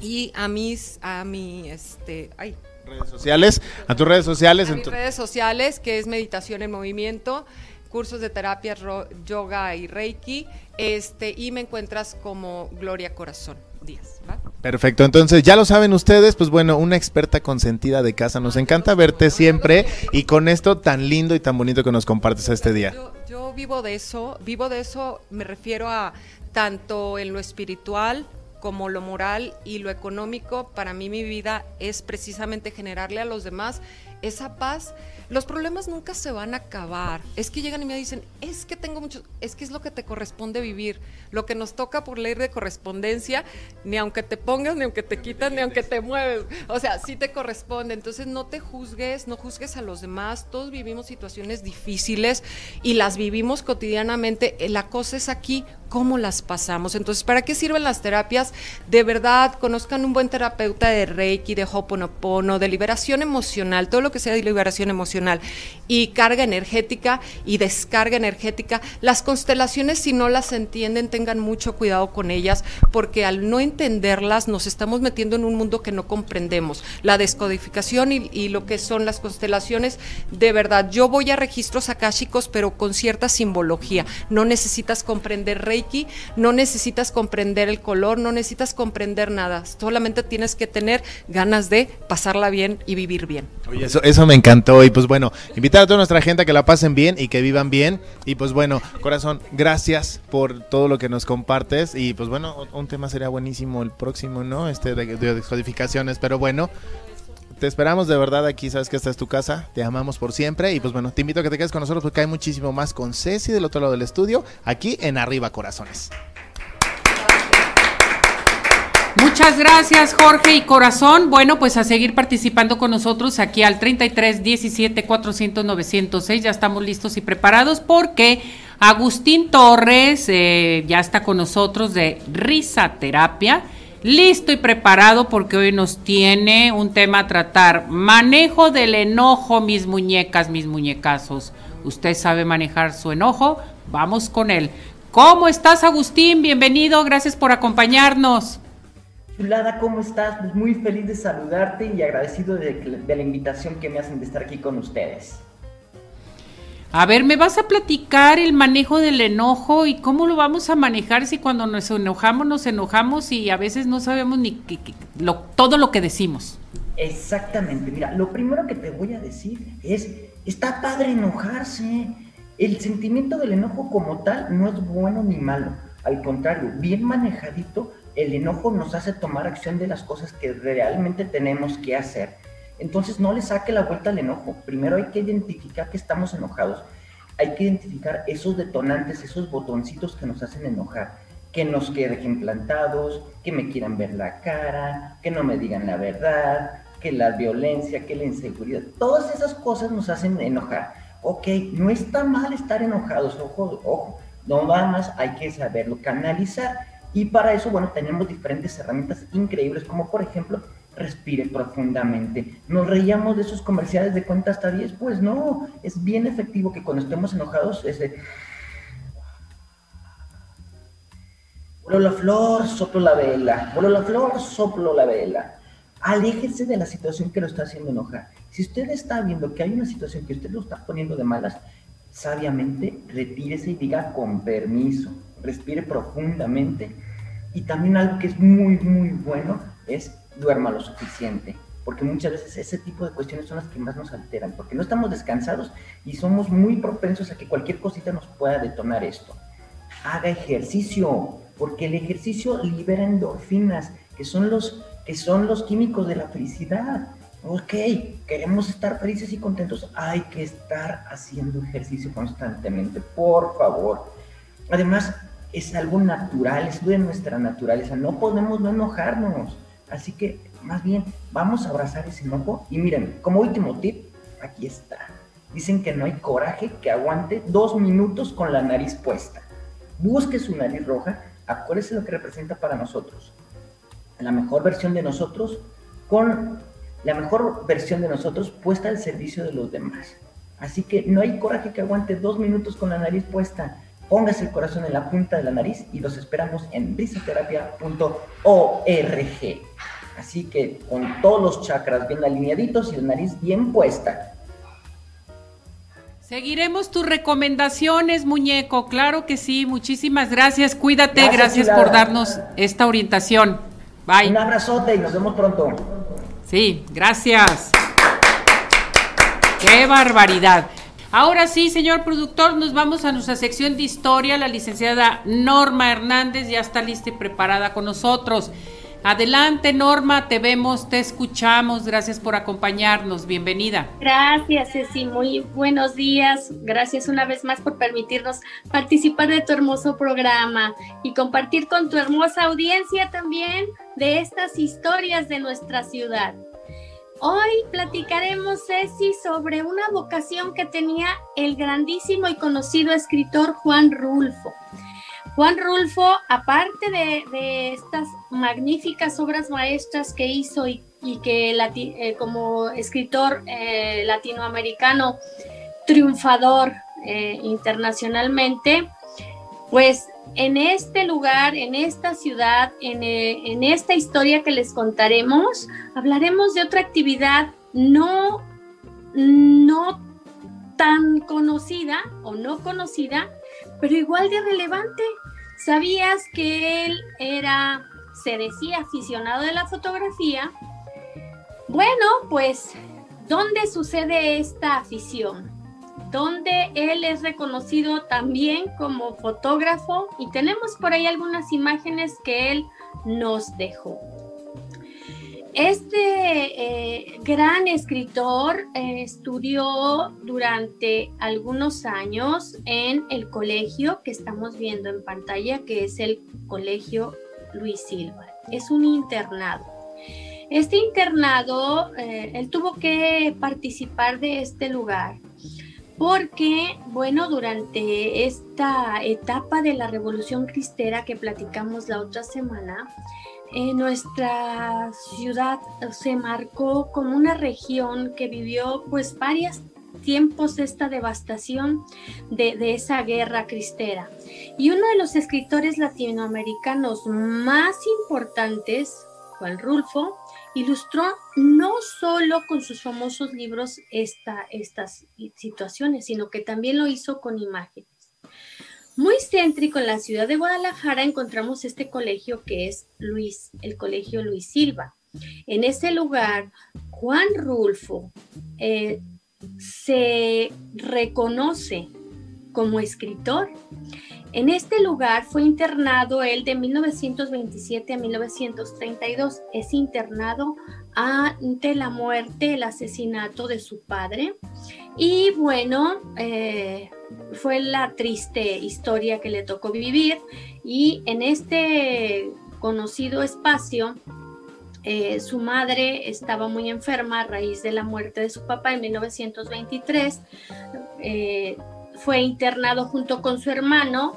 y a mis, a mi, este, ay. Redes sociales, a tus redes sociales. A mis redes sociales, que es Meditación en Movimiento cursos de terapia, yoga y reiki, este, y me encuentras como Gloria Corazón Díaz. Perfecto, entonces ya lo saben ustedes, pues bueno, una experta consentida de casa, nos encanta verte siempre y con esto tan lindo y tan bonito que nos compartes este día. Yo, yo vivo de eso, vivo de eso, me refiero a tanto en lo espiritual, como lo moral y lo económico, para mí mi vida es precisamente generarle a los demás esa paz los problemas nunca se van a acabar. Es que llegan y me dicen, es que tengo mucho, es que es lo que te corresponde vivir. Lo que nos toca por ley de correspondencia, ni aunque te pongas, ni aunque te quitan, ni aunque te mueves. O sea, sí te corresponde. Entonces no te juzgues, no juzgues a los demás. Todos vivimos situaciones difíciles y las vivimos cotidianamente. La cosa es aquí cómo las pasamos. Entonces, ¿para qué sirven las terapias? De verdad, conozcan un buen terapeuta de Reiki, de Hoponopono, de liberación emocional, todo lo que sea de liberación emocional y carga energética y descarga energética. Las constelaciones, si no las entienden, tengan mucho cuidado con ellas, porque al no entenderlas nos estamos metiendo en un mundo que no comprendemos. La descodificación y, y lo que son las constelaciones, de verdad, yo voy a registros akáshicos, pero con cierta simbología. No necesitas comprender Reiki no necesitas comprender el color, no necesitas comprender nada, solamente tienes que tener ganas de pasarla bien y vivir bien. Eso me encantó y pues bueno, invitar a toda nuestra gente a que la pasen bien y que vivan bien y pues bueno, corazón, gracias por todo lo que nos compartes y pues bueno, un tema sería buenísimo el próximo, ¿no? Este de, de descodificaciones, pero bueno, te esperamos de verdad aquí, sabes que esta es tu casa, te amamos por siempre y pues bueno, te invito a que te quedes con nosotros porque hay muchísimo más con Ceci del otro lado del estudio, aquí en Arriba Corazones. Muchas gracias Jorge y Corazón. Bueno, pues a seguir participando con nosotros aquí al 33 17 400 906. Ya estamos listos y preparados porque Agustín Torres eh, ya está con nosotros de Risa Terapia listo y preparado porque hoy nos tiene un tema a tratar. Manejo del enojo, mis muñecas, mis muñecazos. ¿Usted sabe manejar su enojo? Vamos con él. ¿Cómo estás, Agustín? Bienvenido, gracias por acompañarnos. Chulada, ¿cómo estás? Pues muy feliz de saludarte y agradecido de, de la invitación que me hacen de estar aquí con ustedes. A ver, ¿me vas a platicar el manejo del enojo y cómo lo vamos a manejar si cuando nos enojamos nos enojamos y a veces no sabemos ni lo, todo lo que decimos? Exactamente, mira, lo primero que te voy a decir es, está padre enojarse. El sentimiento del enojo como tal no es bueno ni malo. Al contrario, bien manejadito, el enojo nos hace tomar acción de las cosas que realmente tenemos que hacer. Entonces no le saque la vuelta al enojo. Primero hay que identificar que estamos enojados. Hay que identificar esos detonantes, esos botoncitos que nos hacen enojar. Que nos queden plantados, que me quieran ver la cara, que no me digan la verdad, que la violencia, que la inseguridad. Todas esas cosas nos hacen enojar. Ok, no está mal estar enojados, ojo, ojo. No nada más hay que saberlo canalizar. Y para eso, bueno, tenemos diferentes herramientas increíbles, como por ejemplo respire profundamente. ¿Nos reíamos de esos comerciales de cuenta hasta 10? Pues no, es bien efectivo que cuando estemos enojados es de... la flor, soplo la vela. Vuelo la flor, soplo la vela. Aléjese de la situación que lo está haciendo enojar. Si usted está viendo que hay una situación que usted lo está poniendo de malas, sabiamente retírese y diga con permiso. Respire profundamente. Y también algo que es muy, muy bueno es duerma lo suficiente, porque muchas veces ese tipo de cuestiones son las que más nos alteran, porque no estamos descansados y somos muy propensos a que cualquier cosita nos pueda detonar esto. Haga ejercicio, porque el ejercicio libera endorfinas, que son los, que son los químicos de la felicidad. Ok, queremos estar felices y contentos, hay que estar haciendo ejercicio constantemente, por favor. Además, es algo natural, es de nuestra naturaleza, no podemos no enojarnos Así que, más bien, vamos a abrazar ese enojo. Y miren, como último tip, aquí está. Dicen que no hay coraje que aguante dos minutos con la nariz puesta. Busque su nariz roja, acuérdese lo que representa para nosotros. La mejor versión de nosotros con la mejor versión de nosotros puesta al servicio de los demás. Así que no hay coraje que aguante dos minutos con la nariz puesta. Póngase el corazón en la punta de la nariz y los esperamos en risoterapia.org. Así que con todos los chakras bien alineaditos y la nariz bien puesta. Seguiremos tus recomendaciones, muñeco. Claro que sí. Muchísimas gracias. Cuídate. Gracias, por darnos esta orientación. Bye. Un abrazote y nos vemos pronto. Sí, gracias. Qué barbaridad. Ahora sí, señor productor, nos vamos a nuestra sección de historia. La licenciada Norma Hernández ya está lista y preparada con nosotros. Adelante, Norma, te vemos, te escuchamos. Gracias por acompañarnos. Bienvenida. Gracias, Ceci. Muy buenos días. Gracias una vez más por permitirnos participar de tu hermoso programa y compartir con tu hermosa audiencia también de estas historias de nuestra ciudad. Hoy platicaremos, Ceci, sobre una vocación que tenía el grandísimo y conocido escritor Juan Rulfo. Juan Rulfo, aparte de, estas magníficas obras maestras que hizo y, que eh, como escritor eh, latinoamericano triunfador eh, internacionalmente, pues en este lugar, en esta ciudad, en, esta historia que les contaremos, hablaremos de otra actividad no, no tan conocida o no conocida, pero igual de relevante. ¿Sabías que él era, se decía, aficionado de la fotografía? Bueno, pues, ¿dónde sucede esta afición? Donde él es reconocido también como fotógrafo y tenemos por ahí algunas imágenes que él nos dejó. Este eh, gran escritor eh, estudió durante algunos años en el colegio que estamos viendo en pantalla, que es el Colegio Luis Silva. Es un internado. Este internado, eh, él tuvo que participar de este lugar porque, bueno, durante esta etapa de la Revolución Cristera que platicamos la otra semana, nuestra ciudad se marcó como una región que vivió pues varios tiempos de esta devastación de, de, esa guerra cristera. Y uno de los escritores latinoamericanos más importantes, Juan Rulfo, ilustró no solo con sus famosos libros esta, estas situaciones, sino que también lo hizo con imágenes. Muy céntrico en la ciudad de Guadalajara encontramos este colegio que es Luis, el colegio Luis Silva. En ese lugar, Juan Rulfo eh, se reconoce como escritor. En este lugar fue internado él de 1927 a 1932. Es internado ante la muerte, el asesinato de su padre. Y bueno, eh, fue la triste historia que le tocó vivir y en este conocido espacio eh, su madre estaba muy enferma a raíz de la muerte de su papá en 1923. Eh, fue internado junto con su hermano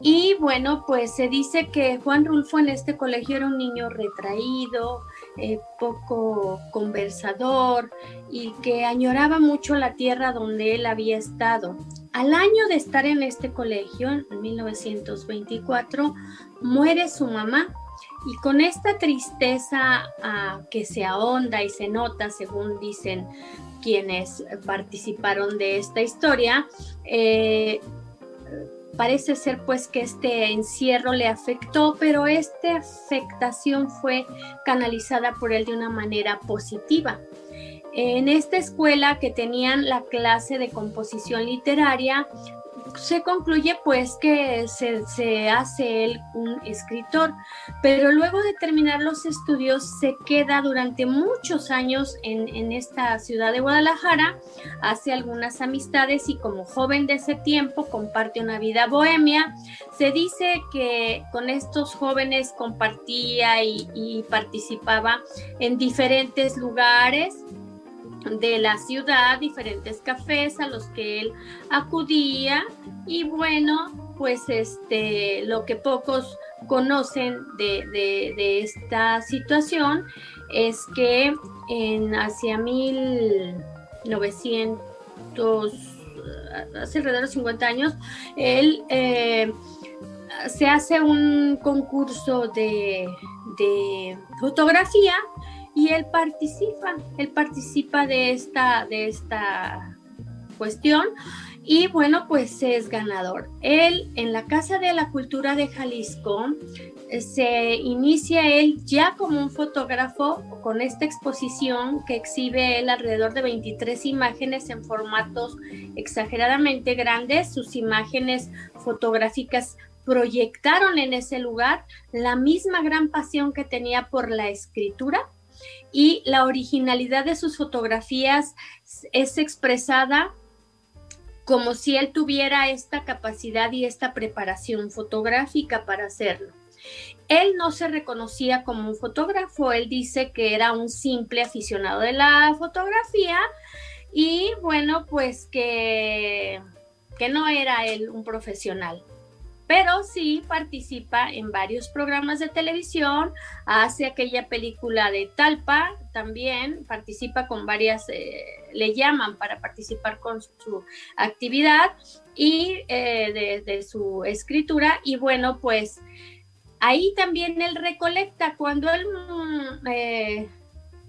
y bueno, pues se dice que Juan Rulfo en este colegio era un niño retraído, eh, poco conversador y que añoraba mucho la tierra donde él había estado. Al año de estar en este colegio, en 1924, muere su mamá y con esta tristeza ah, que se ahonda y se nota, según dicen quienes participaron de esta historia, eh, parece ser pues que este encierro le afectó, pero esta afectación fue canalizada por él de una manera positiva. En esta escuela que tenían la clase de composición literaria, se concluye pues que se, hace él un escritor, pero luego de terminar los estudios se queda durante muchos años en, en, esta ciudad de Guadalajara, hace algunas amistades y como joven de ese tiempo comparte una vida bohemia. Se dice que con estos jóvenes compartía y, y participaba en diferentes lugares de la ciudad, diferentes cafés a los que él acudía. Y bueno, pues este, lo que pocos conocen de, esta situación es que en hacia 1900, hace alrededor de 50 años, él eh, se hace un concurso de, de fotografía y él participa, él participa de esta, de esta cuestión y bueno, pues es ganador. Él en la Casa de la Cultura de Jalisco eh, se inicia él ya como un fotógrafo con esta exposición que exhibe él alrededor de 23 imágenes en formatos exageradamente grandes, sus imágenes fotográficas proyectaron en ese lugar la misma gran pasión que tenía por la escritura y la originalidad de sus fotografías es expresada como si él tuviera esta capacidad y esta preparación fotográfica para hacerlo. Él no se reconocía como un fotógrafo, él dice que era un simple aficionado de la fotografía y bueno, pues que, que no era él un profesional pero sí participa en varios programas de televisión, hace aquella película de Talpa, también participa con varias, eh, le llaman para participar con su, actividad y eh, de, su escritura, y bueno, pues ahí también él recolecta cuando él... Mm, eh,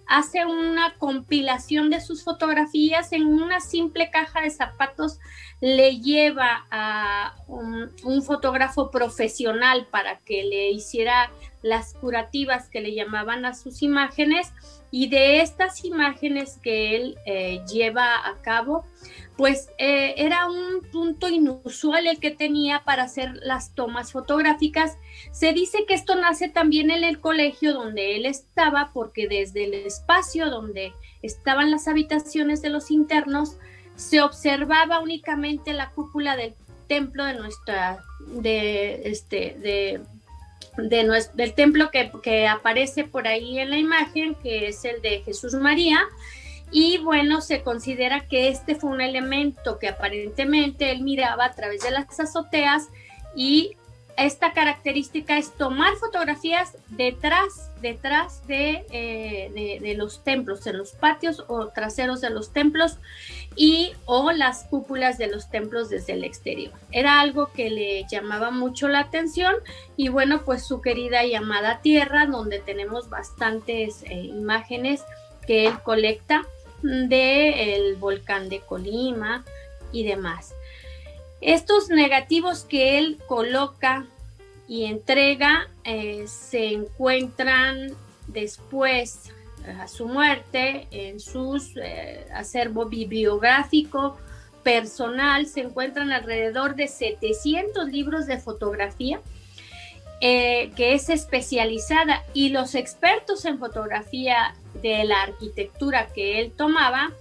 hace una compilación de sus fotografías en una simple caja de zapatos, le lleva a un, fotógrafo profesional para que le hiciera las curativas que le llamaban a sus imágenes y de estas imágenes que él eh, lleva a cabo, pues eh, era un punto inusual el que tenía para hacer las tomas fotográficas. Se dice que esto nace también en el colegio donde él estaba, porque desde el espacio donde estaban las habitaciones de los internos, se observaba únicamente la cúpula del templo de nuestra, de este, de del templo que, aparece por ahí en la imagen, que es el de Jesús María. Y bueno, se considera que este fue un elemento que aparentemente él miraba a través de las azoteas y esta característica es tomar fotografías detrás, detrás eh, de, de, los templos, en los patios o traseros de los templos y o las cúpulas de los templos desde el exterior. Era algo que le llamaba mucho la atención y bueno, pues su querida llamada Tierra, donde tenemos bastantes eh, imágenes que él colecta del volcán de Colima y demás. Estos negativos que él coloca y entrega eh, se encuentran después a su muerte en su eh, acervo bibliográfico personal se encuentran alrededor de 700 libros de fotografía eh, que es especializada y los expertos en fotografía de la arquitectura que él tomaba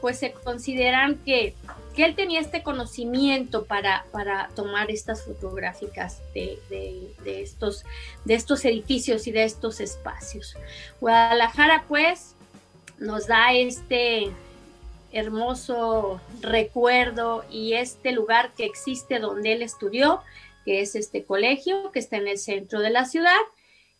pues se consideran que que él tenía este conocimiento para, para tomar estas fotográficas de, estos, de estos edificios y de estos espacios. Guadalajara pues nos da este hermoso recuerdo y este lugar que existe donde él estudió, que es este colegio que está en el centro de la ciudad.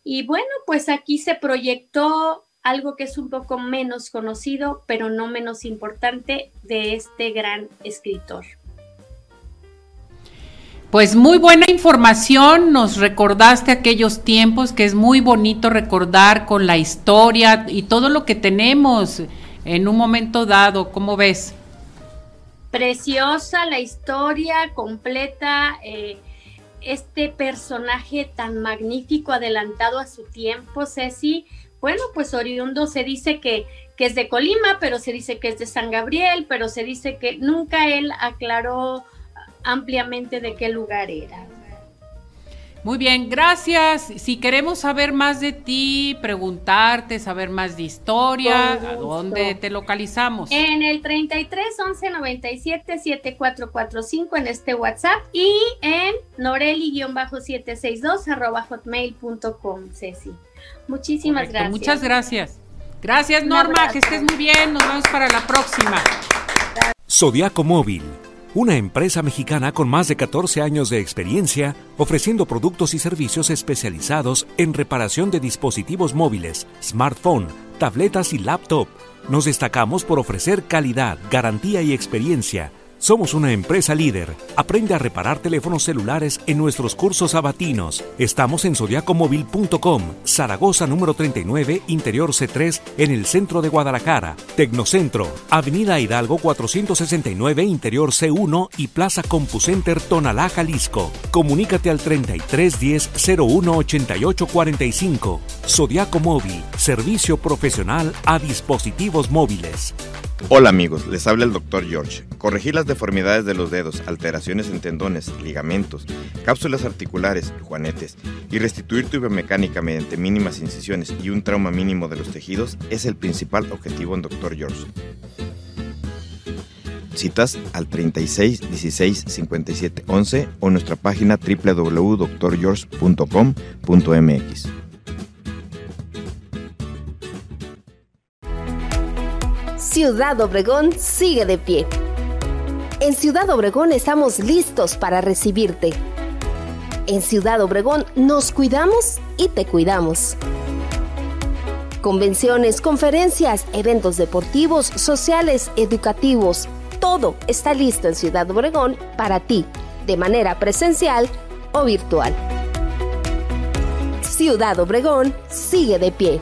Y bueno, pues aquí se proyectó algo que es un poco menos conocido, pero no menos importante, de este gran escritor. Pues muy buena información, nos recordaste aquellos tiempos que es muy bonito recordar con la historia y todo lo que tenemos en un momento dado, ¿cómo ves? Preciosa la historia completa, eh, este personaje tan magnífico, adelantado a su tiempo, Ceci, bueno, pues oriundo se dice que, que es de Colima, pero se dice que es de San Gabriel, pero se dice que nunca él aclaró ampliamente de qué lugar era. Muy bien, gracias. Si queremos saber más de ti, preguntarte, saber más de historia, ¿a dónde te localizamos? En el 33 11 97 7445 en este WhatsApp y en noreli-762 arroba hotmail.com, Ceci. Muchísimas gracias. Muchas gracias. Gracias Norma, que estés muy bien. Nos vemos para la próxima. Zodiaco Móvil, una empresa mexicana con más de 14 años de experiencia ofreciendo productos y servicios especializados en reparación de dispositivos móviles, smartphone, tabletas y laptop. Nos destacamos por ofrecer calidad, garantía y experiencia somos una empresa líder. Aprende a reparar teléfonos celulares en nuestros cursos sabatinos. Estamos en zodiacomóvil.com, Zaragoza número 39, Interior C3, en el centro de Guadalajara. Tecnocentro, Avenida Hidalgo 469, Interior C1 y Plaza CompuCenter Tonalá, Jalisco. Comunícate al 3310 018845. 45. Zodiaco Móvil, servicio profesional a dispositivos móviles. Hola amigos, les habla el Dr. George. Corregir las deformidades de los dedos, alteraciones en tendones, ligamentos, cápsulas articulares, juanetes y restituir tu biomecánica mediante mínimas incisiones y un trauma mínimo de los tejidos es el principal objetivo en Dr. George. Citas al 36 16 57 11 o nuestra página www.drgeorge.com.mx. Ciudad Obregón sigue de pie. En Ciudad Obregón estamos listos para recibirte. En Ciudad Obregón nos cuidamos y te cuidamos. Convenciones, conferencias, eventos deportivos, sociales, educativos, todo está listo en Ciudad Obregón para ti, de manera presencial o virtual. Ciudad Obregón sigue de pie.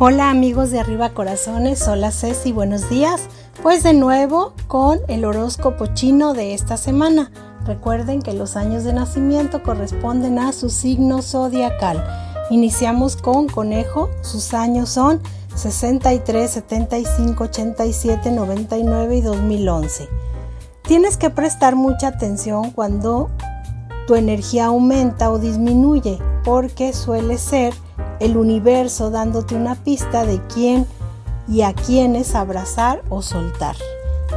Hola amigos de Arriba Corazones, hola Ceci, buenos días. Pues de nuevo con el horóscopo chino de esta semana. Recuerden que los años de nacimiento corresponden a su signo zodiacal. Iniciamos con conejo, sus años son 63, 75, 87, 99 y 2011. Tienes que prestar mucha atención cuando tu energía aumenta o disminuye porque suele ser el universo dándote una pista de quién y a quiénes abrazar o soltar.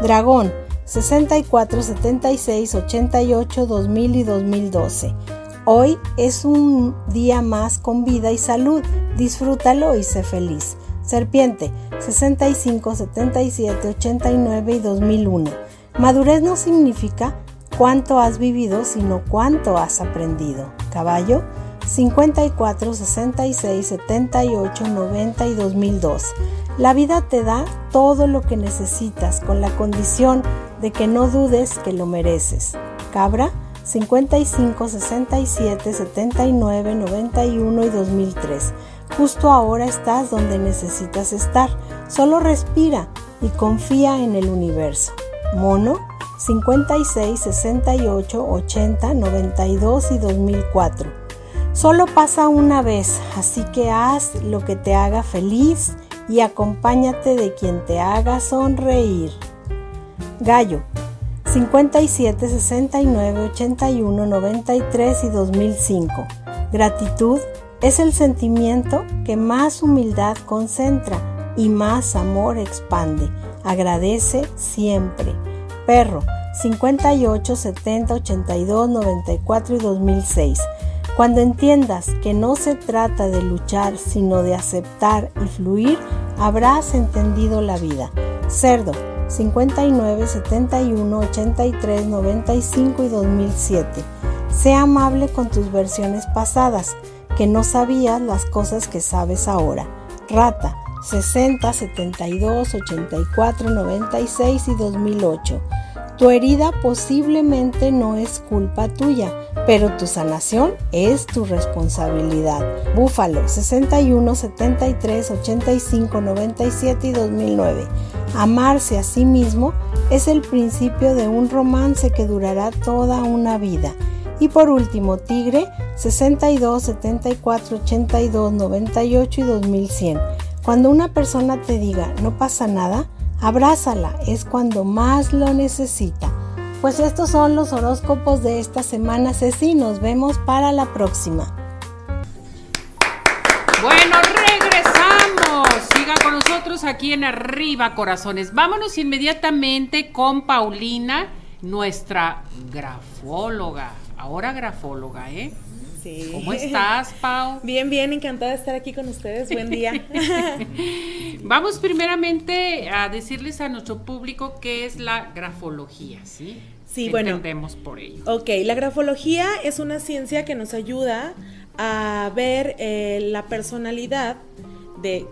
Dragón 64, 76, 88, 2000 y 2012. Hoy es un día más con vida y salud. Disfrútalo y sé feliz. Serpiente 65, 77, 89 y 2001. Madurez no significa cuánto has vivido, sino cuánto has aprendido. Caballo 54, 66, 78, 90 y 2002. La vida te da todo lo que necesitas con la condición de que no dudes que lo mereces. Cabra 55, 67, 79, 91 y 2003. Justo ahora estás donde necesitas estar. Solo respira y confía en el universo. Mono 56, 68, 80, 92 y 2004. Solo pasa una vez, así que haz lo que te haga feliz y acompáñate de quien te haga sonreír. Gallo 57, 69, 81, 93 y 2005. Gratitud es el sentimiento que más humildad concentra y más amor expande. Agradece siempre. Perro 58, 70, 82, 94 y 2006. Cuando entiendas que no se trata de luchar, sino de aceptar y fluir, habrás entendido la vida. Cerdo, 59, 71, 83, 95 y 2007. Sea amable con tus versiones pasadas, que no sabías las cosas que sabes ahora. Rata, 60, 72, 84, 96 y 2008. Tu herida posiblemente no es culpa tuya, pero tu sanación es tu responsabilidad. Búfalo 61, 73, 85, 97 y 2009. Amarse a sí mismo es el principio de un romance que durará toda una vida. Y por último, Tigre 62, 74, 82, 98 y 2100. Cuando una persona te diga no pasa nada, Abrázala, es cuando más lo necesita. Pues estos son los horóscopos de esta semana, Ceci. Nos vemos para la próxima. Bueno, regresamos. Siga con nosotros aquí en Arriba Corazones. Vámonos inmediatamente con Paulina, nuestra grafóloga. Ahora grafóloga, ¿eh? Sí. ¿Cómo estás, Pau? Bien, bien, encantada de estar aquí con ustedes. Buen día. Vamos primeramente a decirles a nuestro público qué es la grafología, ¿sí? Sí, ¿Qué bueno. entendemos por ello. Ok, la grafología es una ciencia que nos ayuda a ver eh, la personalidad de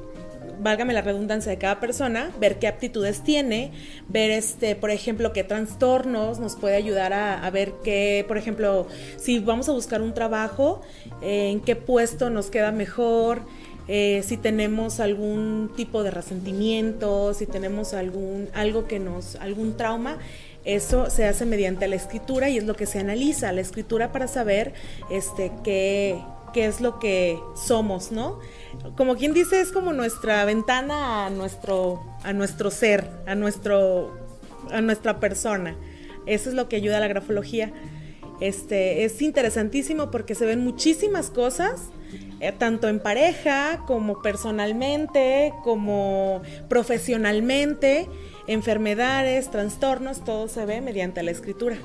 válgame la redundancia de cada persona, ver qué aptitudes tiene, ver este, por ejemplo, qué trastornos nos puede ayudar a, ver qué, por ejemplo, si vamos a buscar un trabajo, eh, en qué puesto nos queda mejor, eh, si tenemos algún tipo de resentimiento, si tenemos algún algo que nos algún trauma, eso se hace mediante la escritura y es lo que se analiza, la escritura para saber este qué qué es lo que somos, ¿no? Como quien dice es como nuestra ventana a nuestro a nuestro ser, a nuestro a nuestra persona. Eso es lo que ayuda a la grafología. Este es interesantísimo porque se ven muchísimas cosas eh, tanto en pareja como personalmente, como profesionalmente, enfermedades, trastornos, todo se ve mediante la escritura.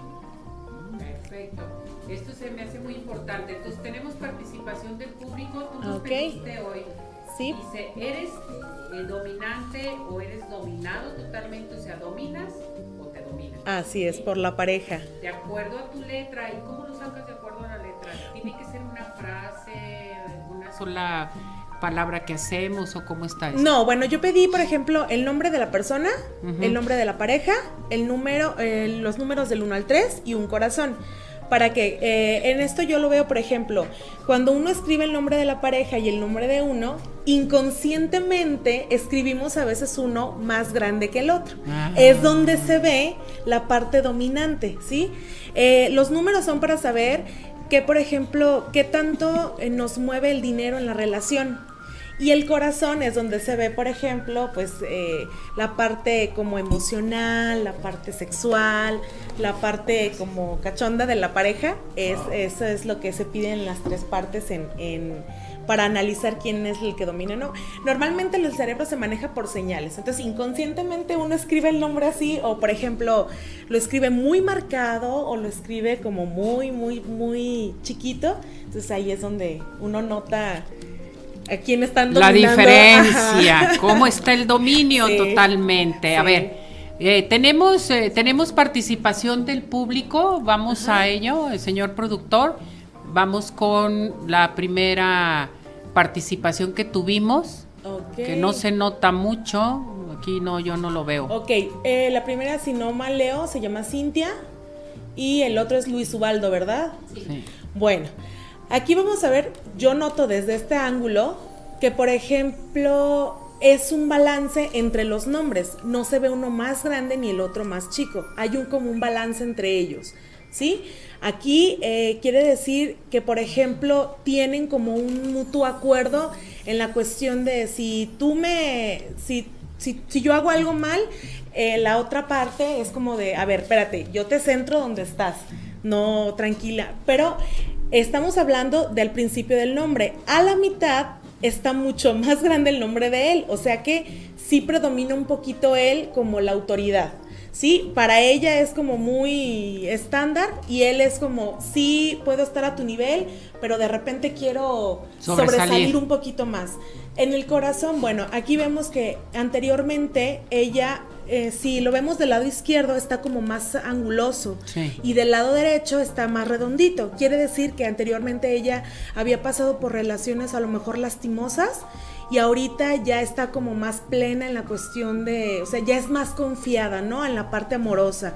Perfecto. Esto se me hace muy importante. Entonces tenemos participación del público. Tú nos Ok. pediste hoy. Sí. Dice, ¿eres eh, dominante o eres dominado totalmente? O sea, ¿dominas o te dominan? Así es, por la pareja. De acuerdo a tu letra. ¿Y cómo lo sacas de acuerdo a la letra? ¿Tiene que ser una frase, una sola palabra que hacemos o cómo está eso? No, bueno, yo pedí, por ejemplo, el nombre de la persona, Ujú. el nombre de la pareja, el número, eh, los números del 1 al 3 y un corazón. Para que eh, en esto yo lo veo, por ejemplo, cuando uno escribe el nombre de la pareja y el nombre de uno, inconscientemente escribimos a veces uno más grande que el otro. Ah. Es donde se ve la parte dominante, ¿sí? Eh, los números son para saber que, por ejemplo, qué tanto eh, nos mueve el dinero en la relación. Y el corazón es donde se ve, por ejemplo, pues eh, la parte como emocional, la parte sexual, la parte como cachonda de la pareja. Es, Eso es lo que se pide en las tres partes en, en- para analizar quién es el que domina, ¿no? Normalmente el cerebro se maneja por señales. Entonces, inconscientemente uno escribe el nombre así, o por ejemplo, lo escribe muy marcado, o lo escribe como muy, muy, muy chiquito. Entonces ahí es donde uno nota a quién están La dominando. diferencia, Ajá. cómo está el dominio Sí, totalmente. A ver, eh, tenemos, eh, tenemos participación del público, vamos a ello, el señor productor. Vamos con la primera participación que tuvimos, Ok. que no se nota mucho, aquí no, yo no lo veo. Ok, eh, la primera, si no mal leo, se llama Cintia y el otro es Luis Ubaldo, ¿verdad? Sí. Bueno, aquí vamos a ver, yo noto desde este ángulo que, por ejemplo, es un balance entre los nombres. No se ve uno más grande ni el otro más chico. Hay un como un balance entre ellos. ¿Sí? Aquí eh, quiere decir que, por ejemplo, tienen como un mutuo acuerdo en la cuestión de si tú me, si, si, si yo hago algo mal, eh, la otra parte es como de, a ver, espérate, yo te centro donde estás, no, tranquila, pero estamos hablando del principio del nombre, a la mitad está mucho más grande el nombre de él, o sea que sí predomina un poquito él como la autoridad. Sí, para ella es como muy estándar y él es como, sí, puedo estar a tu nivel, pero de repente quiero Sobresalir. sobresalir un poquito más. En el corazón, bueno, aquí vemos que anteriormente ella, eh, si lo vemos del lado izquierdo, está como más anguloso Sí. y del lado derecho está más redondito. Quiere decir que anteriormente ella había pasado por relaciones a lo mejor lastimosas y ahorita ya está como más plena en la cuestión de, o sea, ya es más confiada, ¿no? En la parte amorosa.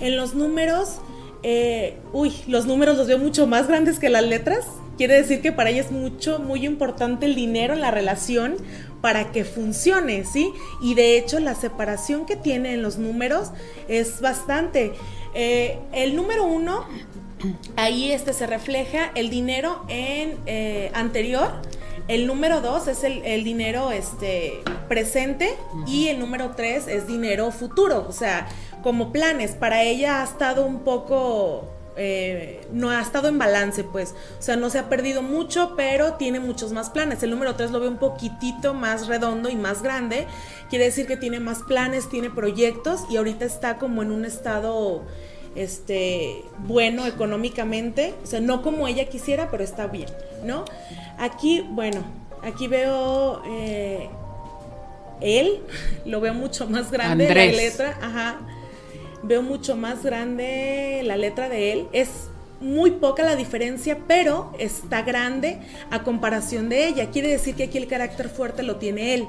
En los números, eh, uy, los números los veo mucho más grandes que las letras. Quiere decir que para ella es mucho, muy importante el dinero en la relación para que funcione, ¿sí? Y de hecho la separación que tiene en los números es bastante. Eh, el número uno, ahí este se refleja el dinero en eh, anterior. El número dos es el, el dinero este, presente y el número tres es dinero futuro, o sea, como planes. Para ella ha estado un poco, eh, no ha estado en balance, pues, o sea, no se ha perdido mucho, pero tiene muchos más planes. El número tres lo veo un poquitito más redondo y más grande, quiere decir que tiene más planes, tiene proyectos y ahorita está como en un estado este bueno económicamente, o sea, no como ella quisiera, pero está bien, ¿no? Aquí, bueno, aquí veo eh, él, lo veo mucho más grande la letra, ajá. Veo mucho más grande la letra de él. Es muy poca la diferencia, pero está grande a comparación de ella. Quiere decir que aquí el carácter fuerte lo tiene él.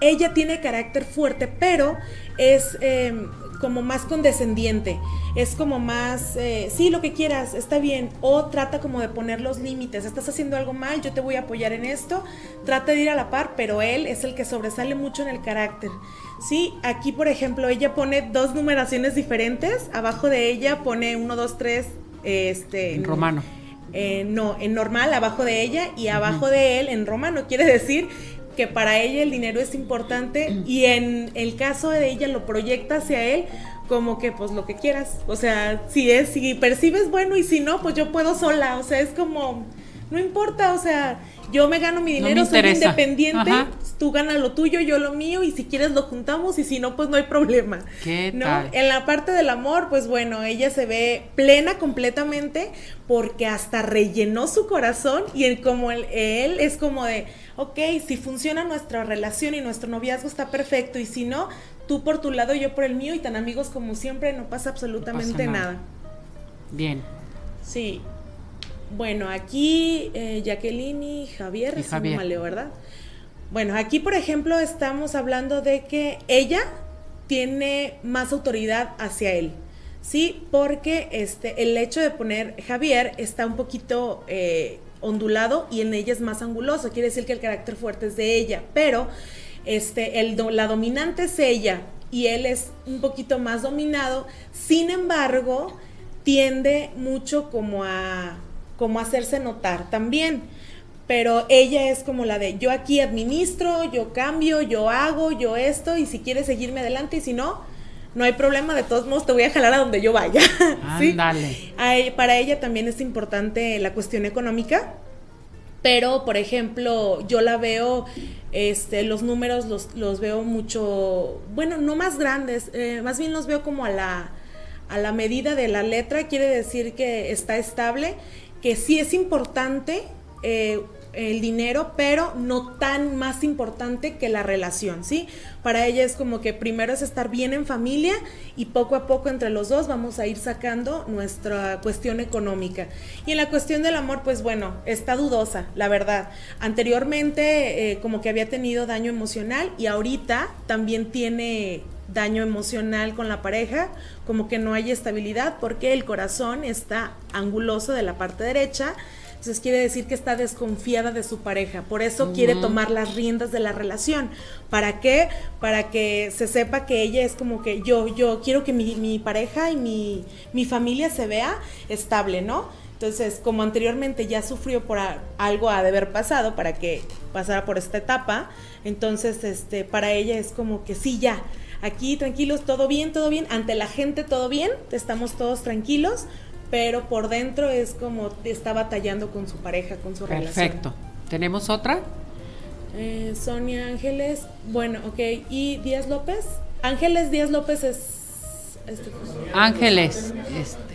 Ella tiene carácter fuerte, pero es eh, como más condescendiente, es como más, eh, sí, lo que quieras, está bien, o trata como de poner los límites, estás haciendo algo mal, yo te voy a apoyar en esto, trata de ir a la par, pero él es el que sobresale mucho en el carácter. Sí, aquí por ejemplo ella pone dos numeraciones diferentes, abajo de ella pone 1, 2, 3, este... En romano. Eh, no, en normal abajo de ella y abajo de él en romano. Quiere decir que para ella el dinero es importante y en el caso de ella lo proyecta hacia él como que pues lo que quieras. O sea, si es, si percibes bueno y si no, pues yo puedo sola. O sea, es como, no importa, o sea, yo me gano mi dinero, soy independiente, tú ganas lo tuyo, yo lo mío, y si quieres lo juntamos, y si no, pues no hay problema. ¿Qué ¿no? En la parte del amor, pues bueno, ella se ve plena completamente porque hasta rellenó su corazón y como él es como de, ok, si funciona nuestra relación y nuestro noviazgo está perfecto, y si no, tú por tu lado, yo por el mío, y tan amigos como siempre, no pasa absolutamente nada. Bien. Sí, bueno, aquí eh, Jacqueline y Javier, y Javier. Maleo, ¿verdad? Bueno, aquí por ejemplo estamos hablando de que ella tiene más autoridad hacia él, ¿sí? Porque este, el hecho de poner Javier está un poquito eh, ondulado y en ella es más anguloso, quiere decir que el carácter fuerte es de ella, pero este, el, la dominante es ella y él es un poquito más dominado, sin embargo, tiende mucho como a como hacerse notar también. Pero ella es como la de yo aquí administro, yo cambio, yo hago, yo esto, y si quieres seguirme adelante y si no, no hay problema, de todos modos te voy a jalar a donde yo vaya. para ella también es importante la cuestión económica, pero por ejemplo, yo la veo, este, los números los, los veo mucho, bueno, no más grandes, eh, más bien los veo como a la, a la medida de la letra, quiere decir que está estable que sí es importante eh, el dinero, pero no tan más importante que la relación, ¿sí? Para ella es como que primero es estar bien en familia y poco a poco entre los dos vamos a ir sacando nuestra cuestión económica. Y en la cuestión del amor, pues bueno, está dudosa, la verdad. Anteriormente eh, como que había tenido daño emocional y ahorita también tiene daño emocional con la pareja, como que no hay estabilidad porque el corazón está anguloso de la parte derecha. Entonces quiere decir que está desconfiada de su pareja, por eso quiere tomar las riendas de la relación. ¿Para qué? Para que se sepa que ella es como que yo, yo quiero que mi, mi pareja y mi, mi familia se vea estable, ¿no? Entonces, como anteriormente ya sufrió por algo a de haber pasado para que pasara por esta etapa, entonces este para ella es como que sí ya, aquí tranquilos, todo bien, todo bien, ante la gente todo bien, estamos todos tranquilos, pero por dentro es como está batallando con su pareja, con su relación. Perfecto. ¿Tenemos otra? Eh, Sonia Ángeles, bueno, ok, ¿y Díaz López? Ángeles Díaz López es... Este, Ángeles,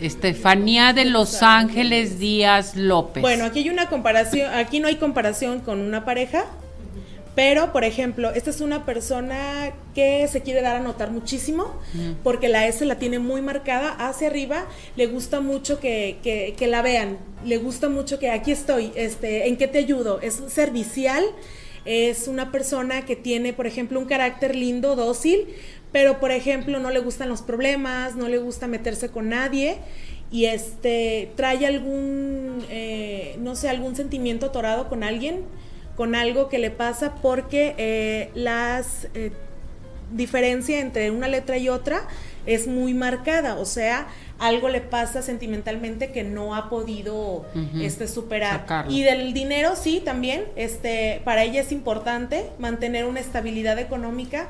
Estefanía de Los Ángeles Díaz López. Bueno, aquí hay una comparación, aquí no hay comparación con una pareja, pero, por ejemplo, esta es una persona que se quiere dar a notar muchísimo mm. porque la S la tiene muy marcada hacia arriba. Le gusta mucho que, que, la vean. Le gusta mucho que aquí estoy, este, ¿en qué te ayudo? Es servicial. Es una persona que tiene, por ejemplo, un carácter lindo, dócil, pero, por ejemplo, no le gustan los problemas, no le gusta meterse con nadie y este trae algún, eh, no sé, algún sentimiento atorado con alguien con algo que le pasa porque eh, las eh, diferencia entre una letra y otra es muy marcada, o sea, algo le pasa sentimentalmente que no ha podido este superar. Y del dinero sí también, este para ella es importante mantener una estabilidad económica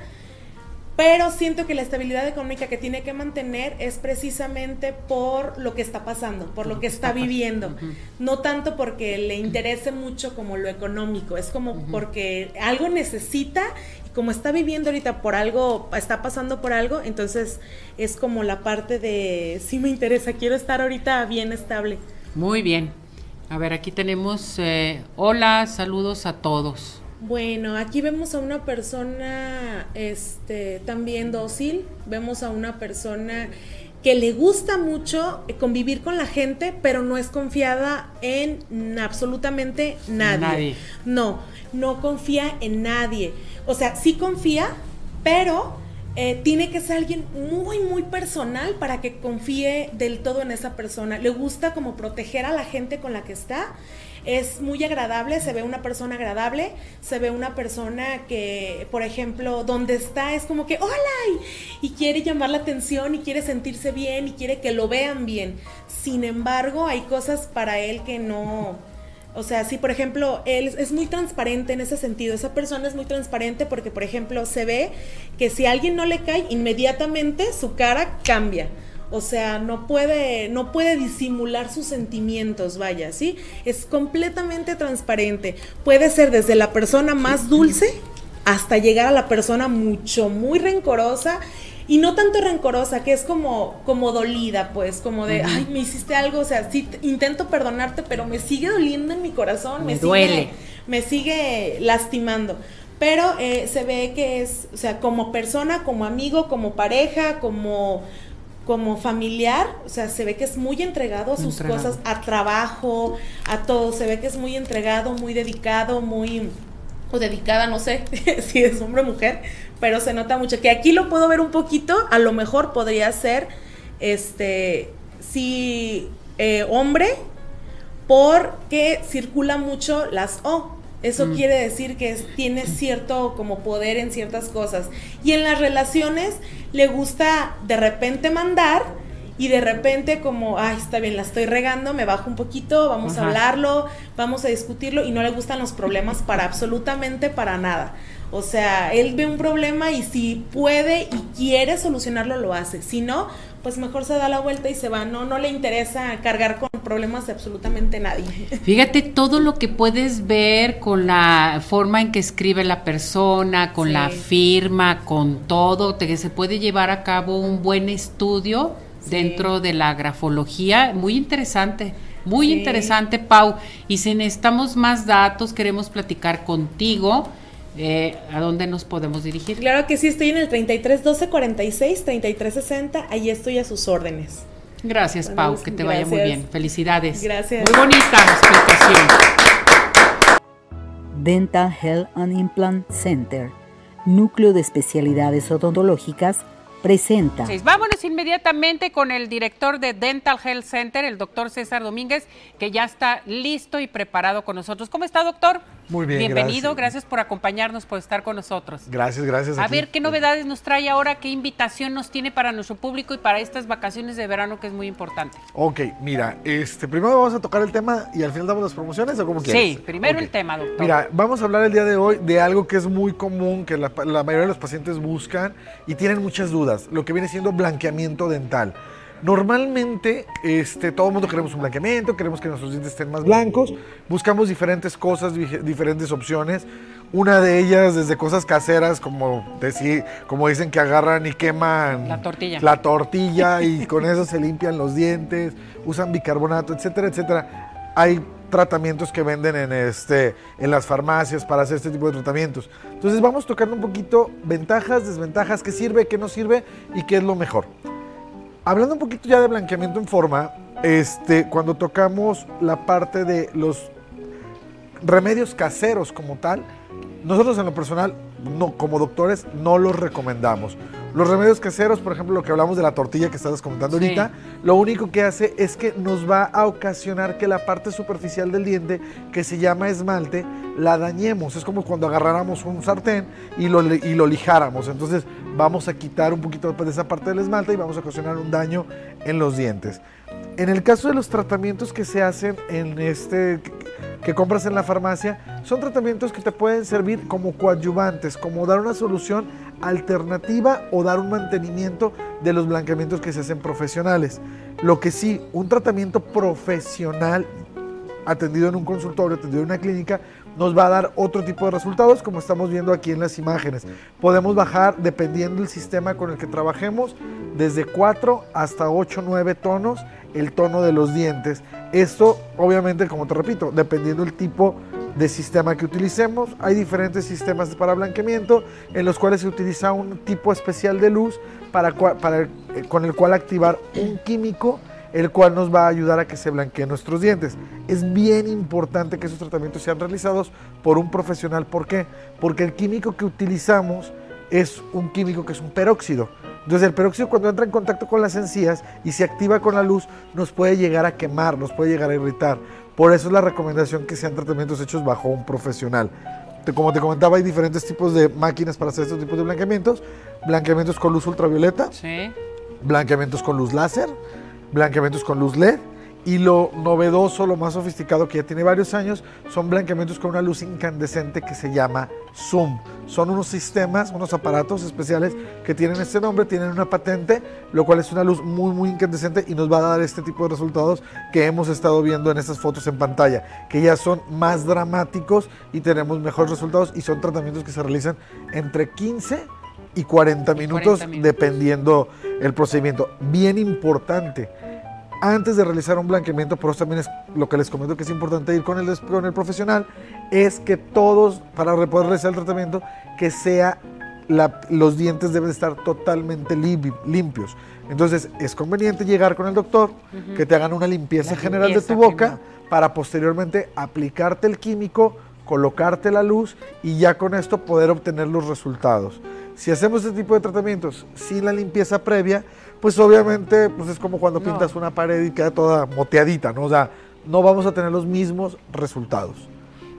pero siento que la estabilidad económica que tiene que mantener es precisamente por lo que está pasando, por lo que está viviendo, no tanto porque le interese mucho como lo económico, es como porque algo necesita y como está viviendo ahorita por algo, está pasando por algo, entonces es como la parte de, sí me interesa, quiero estar ahorita bien estable. Muy bien. A ver, aquí tenemos, eh, hola, saludos a todos. Bueno, aquí vemos a una persona este, también dócil, vemos a una persona que le gusta mucho convivir con la gente, pero no es confiada en absolutamente nadie. Nadie. No, no confía en nadie. O sea, sí confía, pero eh, tiene que ser alguien muy, muy personal para que confíe del todo en esa persona. Le gusta como proteger a la gente con la que está es muy agradable, se ve una persona agradable, se ve una persona que, por ejemplo, donde está es como que, hola, y, quiere llamar la atención y quiere sentirse bien y quiere que lo vean bien. Sin embargo, hay cosas para él que no, o sea, si por ejemplo, él es muy transparente en ese sentido, esa persona es muy transparente porque, por ejemplo, se ve que si alguien no le cae, inmediatamente su cara cambia. O sea, no puede, no puede disimular sus sentimientos, vaya, ¿sí? Es completamente transparente. Puede ser desde la persona más dulce hasta llegar a la persona mucho, muy rencorosa y no tanto rencorosa, que es como, como dolida, pues, como de, ay, me hiciste algo, o sea, sí, intento perdonarte, pero me sigue doliendo en mi corazón, me, duele. Sigue, me sigue lastimando. Pero eh, se ve que es, o sea, como persona, como amigo, como pareja, como como familiar, o sea, se ve que es muy entregado a sus cosas, a trabajo, a todo, se ve que es muy entregado, muy dedicado, muy o dedicada, no sé si es hombre o mujer, pero se nota mucho que aquí lo puedo ver un poquito, a lo mejor podría ser este sí eh, hombre porque circula mucho las O. Eso mm. quiere decir que tiene cierto como poder en ciertas cosas. Y en las relaciones le gusta de repente mandar y de repente como, ay, está bien, la estoy regando, me bajo un poquito, vamos a hablarlo, vamos a discutirlo y no le gustan los problemas para absolutamente para nada. O sea, él ve un problema y si puede y quiere solucionarlo, lo hace. Si no, pues mejor se da la vuelta y se va. No, no le interesa cargar con problemas de absolutamente nadie. Fíjate todo lo que puedes ver con la forma en que escribe la persona, con la firma, con todo, que se puede llevar a cabo un buen estudio dentro de la grafología. Muy interesante. Muy interesante, Pau. Y si necesitamos más datos, queremos platicar contigo eh, ¿A dónde nos podemos dirigir? Claro que sí, estoy en el 33 12 46 33 60, ahí estoy a sus órdenes. Gracias, Pau, que te vaya muy bien. Felicidades. Gracias. Muy bonita explicación. Dental Health and Implant Center, núcleo de especialidades odontológicas presenta. vámonos inmediatamente con el director de Dental Health Center, el doctor César Domínguez, que ya está listo y preparado con nosotros. ¿Cómo está, doctor? Muy bien. Bienvenido, gracias. por acompañarnos, por estar con nosotros. Gracias, gracias. A ver, ¿qué novedades nos trae ahora? ¿Qué invitación nos tiene para nuestro público y para estas vacaciones de verano que es muy importante? Ok, mira, este, primero vamos a tocar el tema y al final damos las promociones o cómo quieres. Sí, primero el tema, doctor. Mira, vamos a hablar el día de hoy de algo que es muy común, que la mayoría de los pacientes buscan y tienen muchas dudas lo que viene siendo blanqueamiento dental. Normalmente, este, todo el mundo queremos un blanqueamiento, queremos que nuestros dientes estén más blancos, buscamos diferentes cosas, diferentes opciones. Una de ellas, desde cosas caseras, como, decir, como dicen que agarran y queman la tortilla, la tortilla y con eso se limpian los dientes, usan bicarbonato, etcétera, etcétera. Hay tratamientos que venden en, este, en las farmacias para hacer este tipo de tratamientos. Entonces vamos tocando un poquito ventajas, desventajas, qué sirve, qué no sirve y qué es lo mejor. Hablando un poquito ya de blanqueamiento en forma, este, cuando tocamos la parte de los remedios caseros como tal, nosotros en lo personal, no, como doctores, no los recomendamos. Los remedios caseros, por ejemplo, lo que hablamos de la tortilla que estabas comentando ahorita, lo único que hace es que nos va a ocasionar que la parte superficial del diente, que se llama esmalte, la dañemos. Es como cuando agarráramos un sartén y lo, y lo lijáramos. Entonces vamos a quitar un poquito de esa parte del esmalte y vamos a ocasionar un daño en los dientes. En el caso de los tratamientos que se hacen en este que compras en la farmacia, son tratamientos que te pueden servir como coadyuvantes, como dar una solución alternativa o dar un mantenimiento de los blanqueamientos que se hacen profesionales. Lo que sí, un tratamiento profesional atendido en un consultorio, atendido en una clínica, nos va a dar otro tipo de resultados como estamos viendo aquí en las imágenes. Podemos bajar, dependiendo del sistema con el que trabajemos, desde 4 hasta 8, 9 tonos el tono de los dientes. Esto, obviamente, como te repito, dependiendo del tipo de sistema que utilicemos. Hay diferentes sistemas para blanqueamiento en los cuales se utiliza un tipo especial de luz para, eh, con el cual activar un químico el cual nos va a ayudar a que se blanqueen nuestros dientes. Es bien importante que esos tratamientos sean realizados por un profesional. ¿Por qué? Porque el químico que utilizamos es un químico que es un peróxido. Entonces el peróxido cuando entra en contacto con las encías y se activa con la luz nos puede llegar a quemar, nos puede llegar a irritar. Por eso es la recomendación que sean tratamientos hechos bajo un profesional. Como te comentaba, hay diferentes tipos de máquinas para hacer estos tipos de blanqueamientos. Blanqueamientos con luz ultravioleta, blanqueamientos con luz láser, blanqueamientos con luz LED y lo novedoso, lo más sofisticado que ya tiene varios años, son blanqueamientos con una luz incandescente que se llama Zoom. Son unos sistemas, unos aparatos especiales que tienen este nombre, tienen una patente, lo cual es una luz muy, muy incandescente y nos va a dar este tipo de resultados que hemos estado viendo en estas fotos en pantalla, que ya son más dramáticos y tenemos mejores resultados y son tratamientos que se realizan entre 15 y 40 minutos, 40 minutos. dependiendo el procedimiento. Bien importante antes de realizar un blanqueamiento, por eso también es lo que les comento que es importante ir con el, con el profesional, es que todos, para poder realizar el tratamiento, que sea los dientes deben estar totalmente limpios. Entonces es conveniente llegar con el doctor, que te hagan una limpieza, general de tu boca, para posteriormente aplicarte el químico, colocarte la luz y ya con esto poder obtener los resultados. Si hacemos este tipo de tratamientos sin la limpieza previa, pues obviamente pues es como cuando pintas una pared y queda toda moteadita, ¿no? O sea, no vamos a tener los mismos resultados.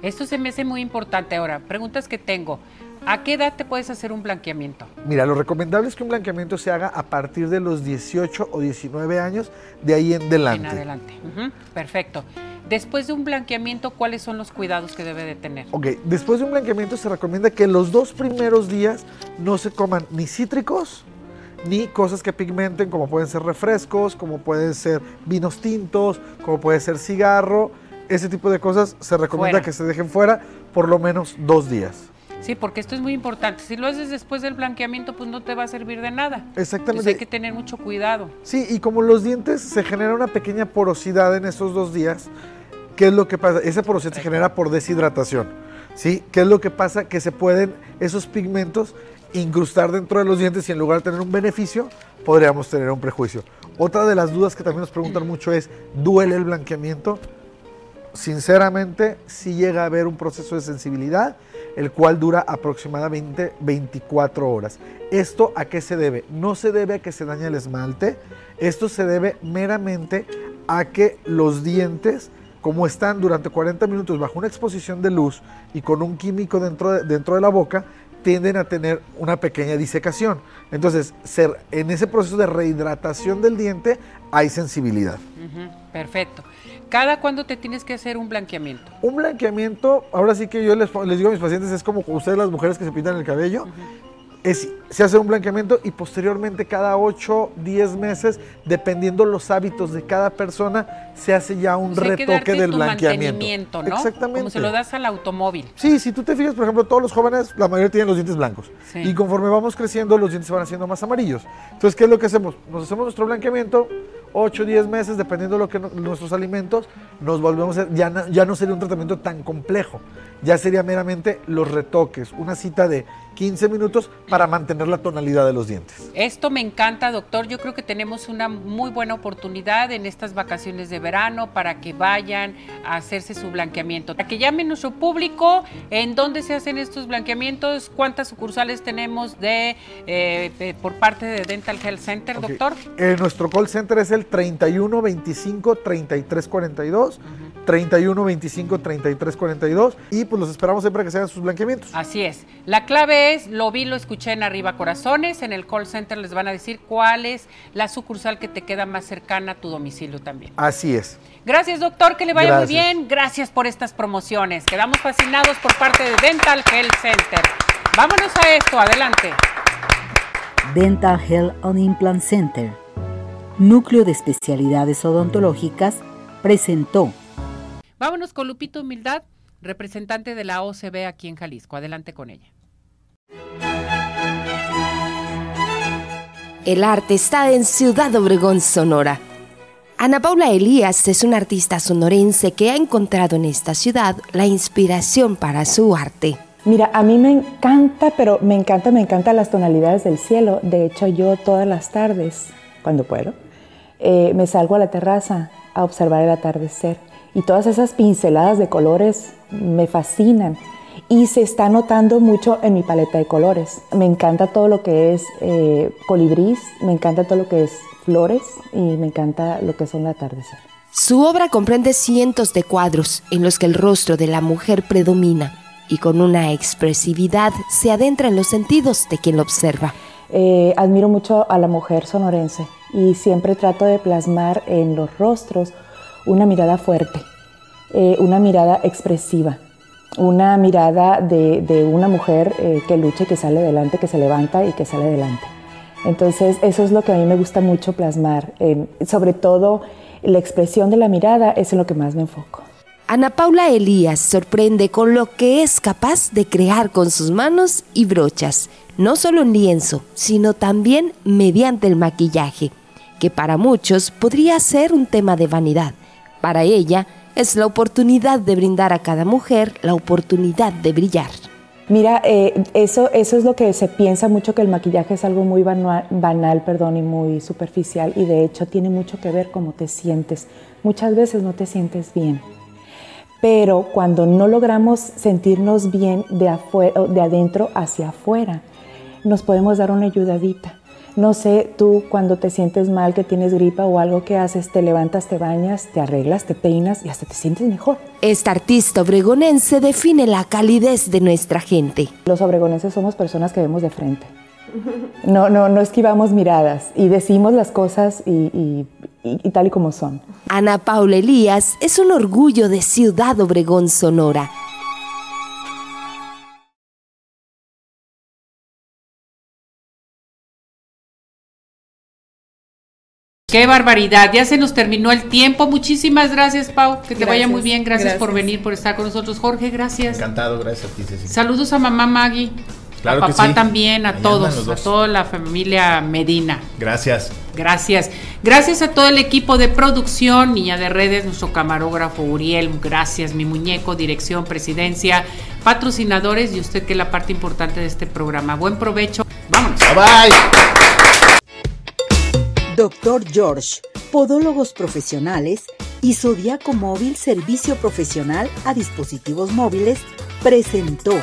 Esto se me hace muy importante ahora. Preguntas que tengo. ¿A qué edad te puedes hacer un blanqueamiento? Mira, lo recomendable es que un blanqueamiento se haga a partir de los 18 o 19 años, de ahí en adelante. En adelante. Perfecto. Después de un blanqueamiento, ¿cuáles son los cuidados que debe de tener? Ok, después de un blanqueamiento se recomienda que los dos primeros días no se coman ni cítricos, ni cosas que pigmenten como pueden ser refrescos, como pueden ser vinos tintos, como puede ser cigarro. Ese tipo de cosas se recomienda que se dejen fuera por lo menos dos días. Sí, porque esto es muy importante. Si lo haces después del blanqueamiento, pues no te va a servir de nada. Exactamente. hay que tener mucho cuidado. Sí, y como los dientes se genera una pequeña porosidad en esos dos días, ¿qué es lo que pasa? Esa porosidad se genera por deshidratación. ¿Sí? ¿Qué es lo que pasa? Que se pueden esos pigmentos incrustar dentro de los dientes y en lugar de tener un beneficio, podríamos tener un prejuicio. Otra de las dudas que también nos preguntan mucho es, ¿duele el blanqueamiento? Sinceramente, sí llega a haber un proceso de sensibilidad, el cual dura aproximadamente 24 horas. ¿Esto a qué se debe? No se debe a que se dañe el esmalte, esto se debe meramente a que los dientes como están durante 40 minutos bajo una exposición de luz y con un químico dentro de, dentro de la boca, tienden a tener una pequeña disecación. Entonces, ser, en ese proceso de rehidratación del diente hay sensibilidad. perfecto. ¿Cada cuándo te tienes que hacer un blanqueamiento? Un blanqueamiento, ahora sí que yo les, digo a mis pacientes, es como ustedes las mujeres que se pintan el cabello se hace un blanqueamiento y posteriormente cada 8, 10 meses, dependiendo los hábitos de cada persona, se hace ya un retoque del blanqueamiento. ¿no? Exactamente. Como se lo das al automóvil. Sí, si tú te fijas, por ejemplo, todos los jóvenes, la mayoría tienen los dientes blancos. Y conforme vamos creciendo, los dientes se van haciendo más amarillos. Entonces, ¿qué es lo que hacemos? Nos hacemos nuestro blanqueamiento, 8, 10 meses, dependiendo de lo que nuestros alimentos, nos volvemos a ya, ya no sería un tratamiento tan complejo, ya sería meramente los retoques, una cita de 15 minutos para mantener la tonalidad de los dientes. Esto me encanta, doctor. Yo creo que tenemos una muy buena oportunidad en estas vacaciones de verano para que vayan a hacerse su blanqueamiento. Para que llamen nuestro público en dónde se hacen estos blanqueamientos, cuántas sucursales tenemos de, eh, por parte de Dental Health Center, doctor. Eh, nuestro call center es el 31 25 33 42. 31 25 33 42 y pues los esperamos siempre que se hagan sus blanqueamientos. Así es. La clave es, lo vi, lo escuché en Arriba Corazones, en el call center les van a decir cuál es la sucursal que te queda más cercana a tu domicilio también. Así es. Gracias, doctor, que le vaya muy bien. Gracias por estas promociones. Quedamos fascinados por parte de Dental Health Center. Vámonos a esto, adelante. Dental Health and Implant Center, Núcleo de Especialidades Odontológicas, presentó. Vámonos con Lupito Humildad, representante de la OCB aquí en Jalisco. Adelante con ella. El arte está en Ciudad Obregón, Sonora. Ana Paula Elías es una artista sonorense que ha encontrado en esta ciudad la inspiración para su arte. Mira, a mí me encanta, pero me encanta, me encantan las tonalidades del cielo. De hecho, yo todas las tardes, cuando puedo, eh, me salgo a la terraza a observar el atardecer. Y todas esas pinceladas de colores me fascinan. Y se está notando mucho en mi paleta de colores. Me encanta todo lo que es eh, colibrís, me encanta todo lo que es flores y me encanta lo que son el atardecer. Su obra comprende cientos de cuadros en los que el rostro de la mujer predomina y con una expresividad se adentra en los sentidos de quien lo observa. Eh, admiro mucho a la mujer sonorense y siempre trato de plasmar en los rostros una mirada fuerte, eh, una mirada expresiva, una mirada de, una mujer eh, que lucha y que sale adelante, que se levanta y que sale adelante. Entonces eso es lo que a mí me gusta mucho plasmar, sobre todo la expresión de la mirada es en lo que más me enfoco. Ana Paula Elías sorprende con lo que es capaz de crear con sus manos y brochas, no solo en lienzo, sino también mediante el maquillaje, que para muchos podría ser un tema de vanidad. Para ella es la oportunidad de brindar a cada mujer la oportunidad de brillar. Mira, eh, eso, eso es lo que se piensa mucho que el maquillaje es algo muy banal, banal, perdón, y muy superficial, y de hecho tiene mucho que ver cómo te sientes. Muchas veces no te sientes bien pero cuando no logramos sentirnos bien de, de adentro hacia afuera, nos podemos dar una ayudadita. No sé, tú cuando te sientes mal, que tienes gripa o algo que haces, te levantas, te bañas, te arreglas, te peinas y hasta te sientes mejor. Esta artista obregonense define la calidez de nuestra gente. Los obregonenses somos personas que vemos de frente. No, no, no esquivamos miradas y decimos las cosas y, tal y como son. Ana Paula Elías es un orgullo de Ciudad Obregón, Sonora. Qué barbaridad, ya se nos terminó el tiempo. Muchísimas gracias, Pau. Que te vaya muy bien. Gracias, por venir, por estar con nosotros. Jorge, gracias. Encantado, gracias a ti, Saludos a mamá Maggie a papá también, a todos, a toda la familia Medina. Gracias. Gracias. Gracias a todo el equipo de producción, Niña de Redes, nuestro camarógrafo Uriel, gracias, mi muñeco, dirección, presidencia, patrocinadores y usted que es la parte importante de este programa. Buen provecho. Vámonos. Bye bye. Doctor George, Podólogos Profesionales y Zodiaco Móvil Servicio Profesional a Dispositivos Móviles presentó.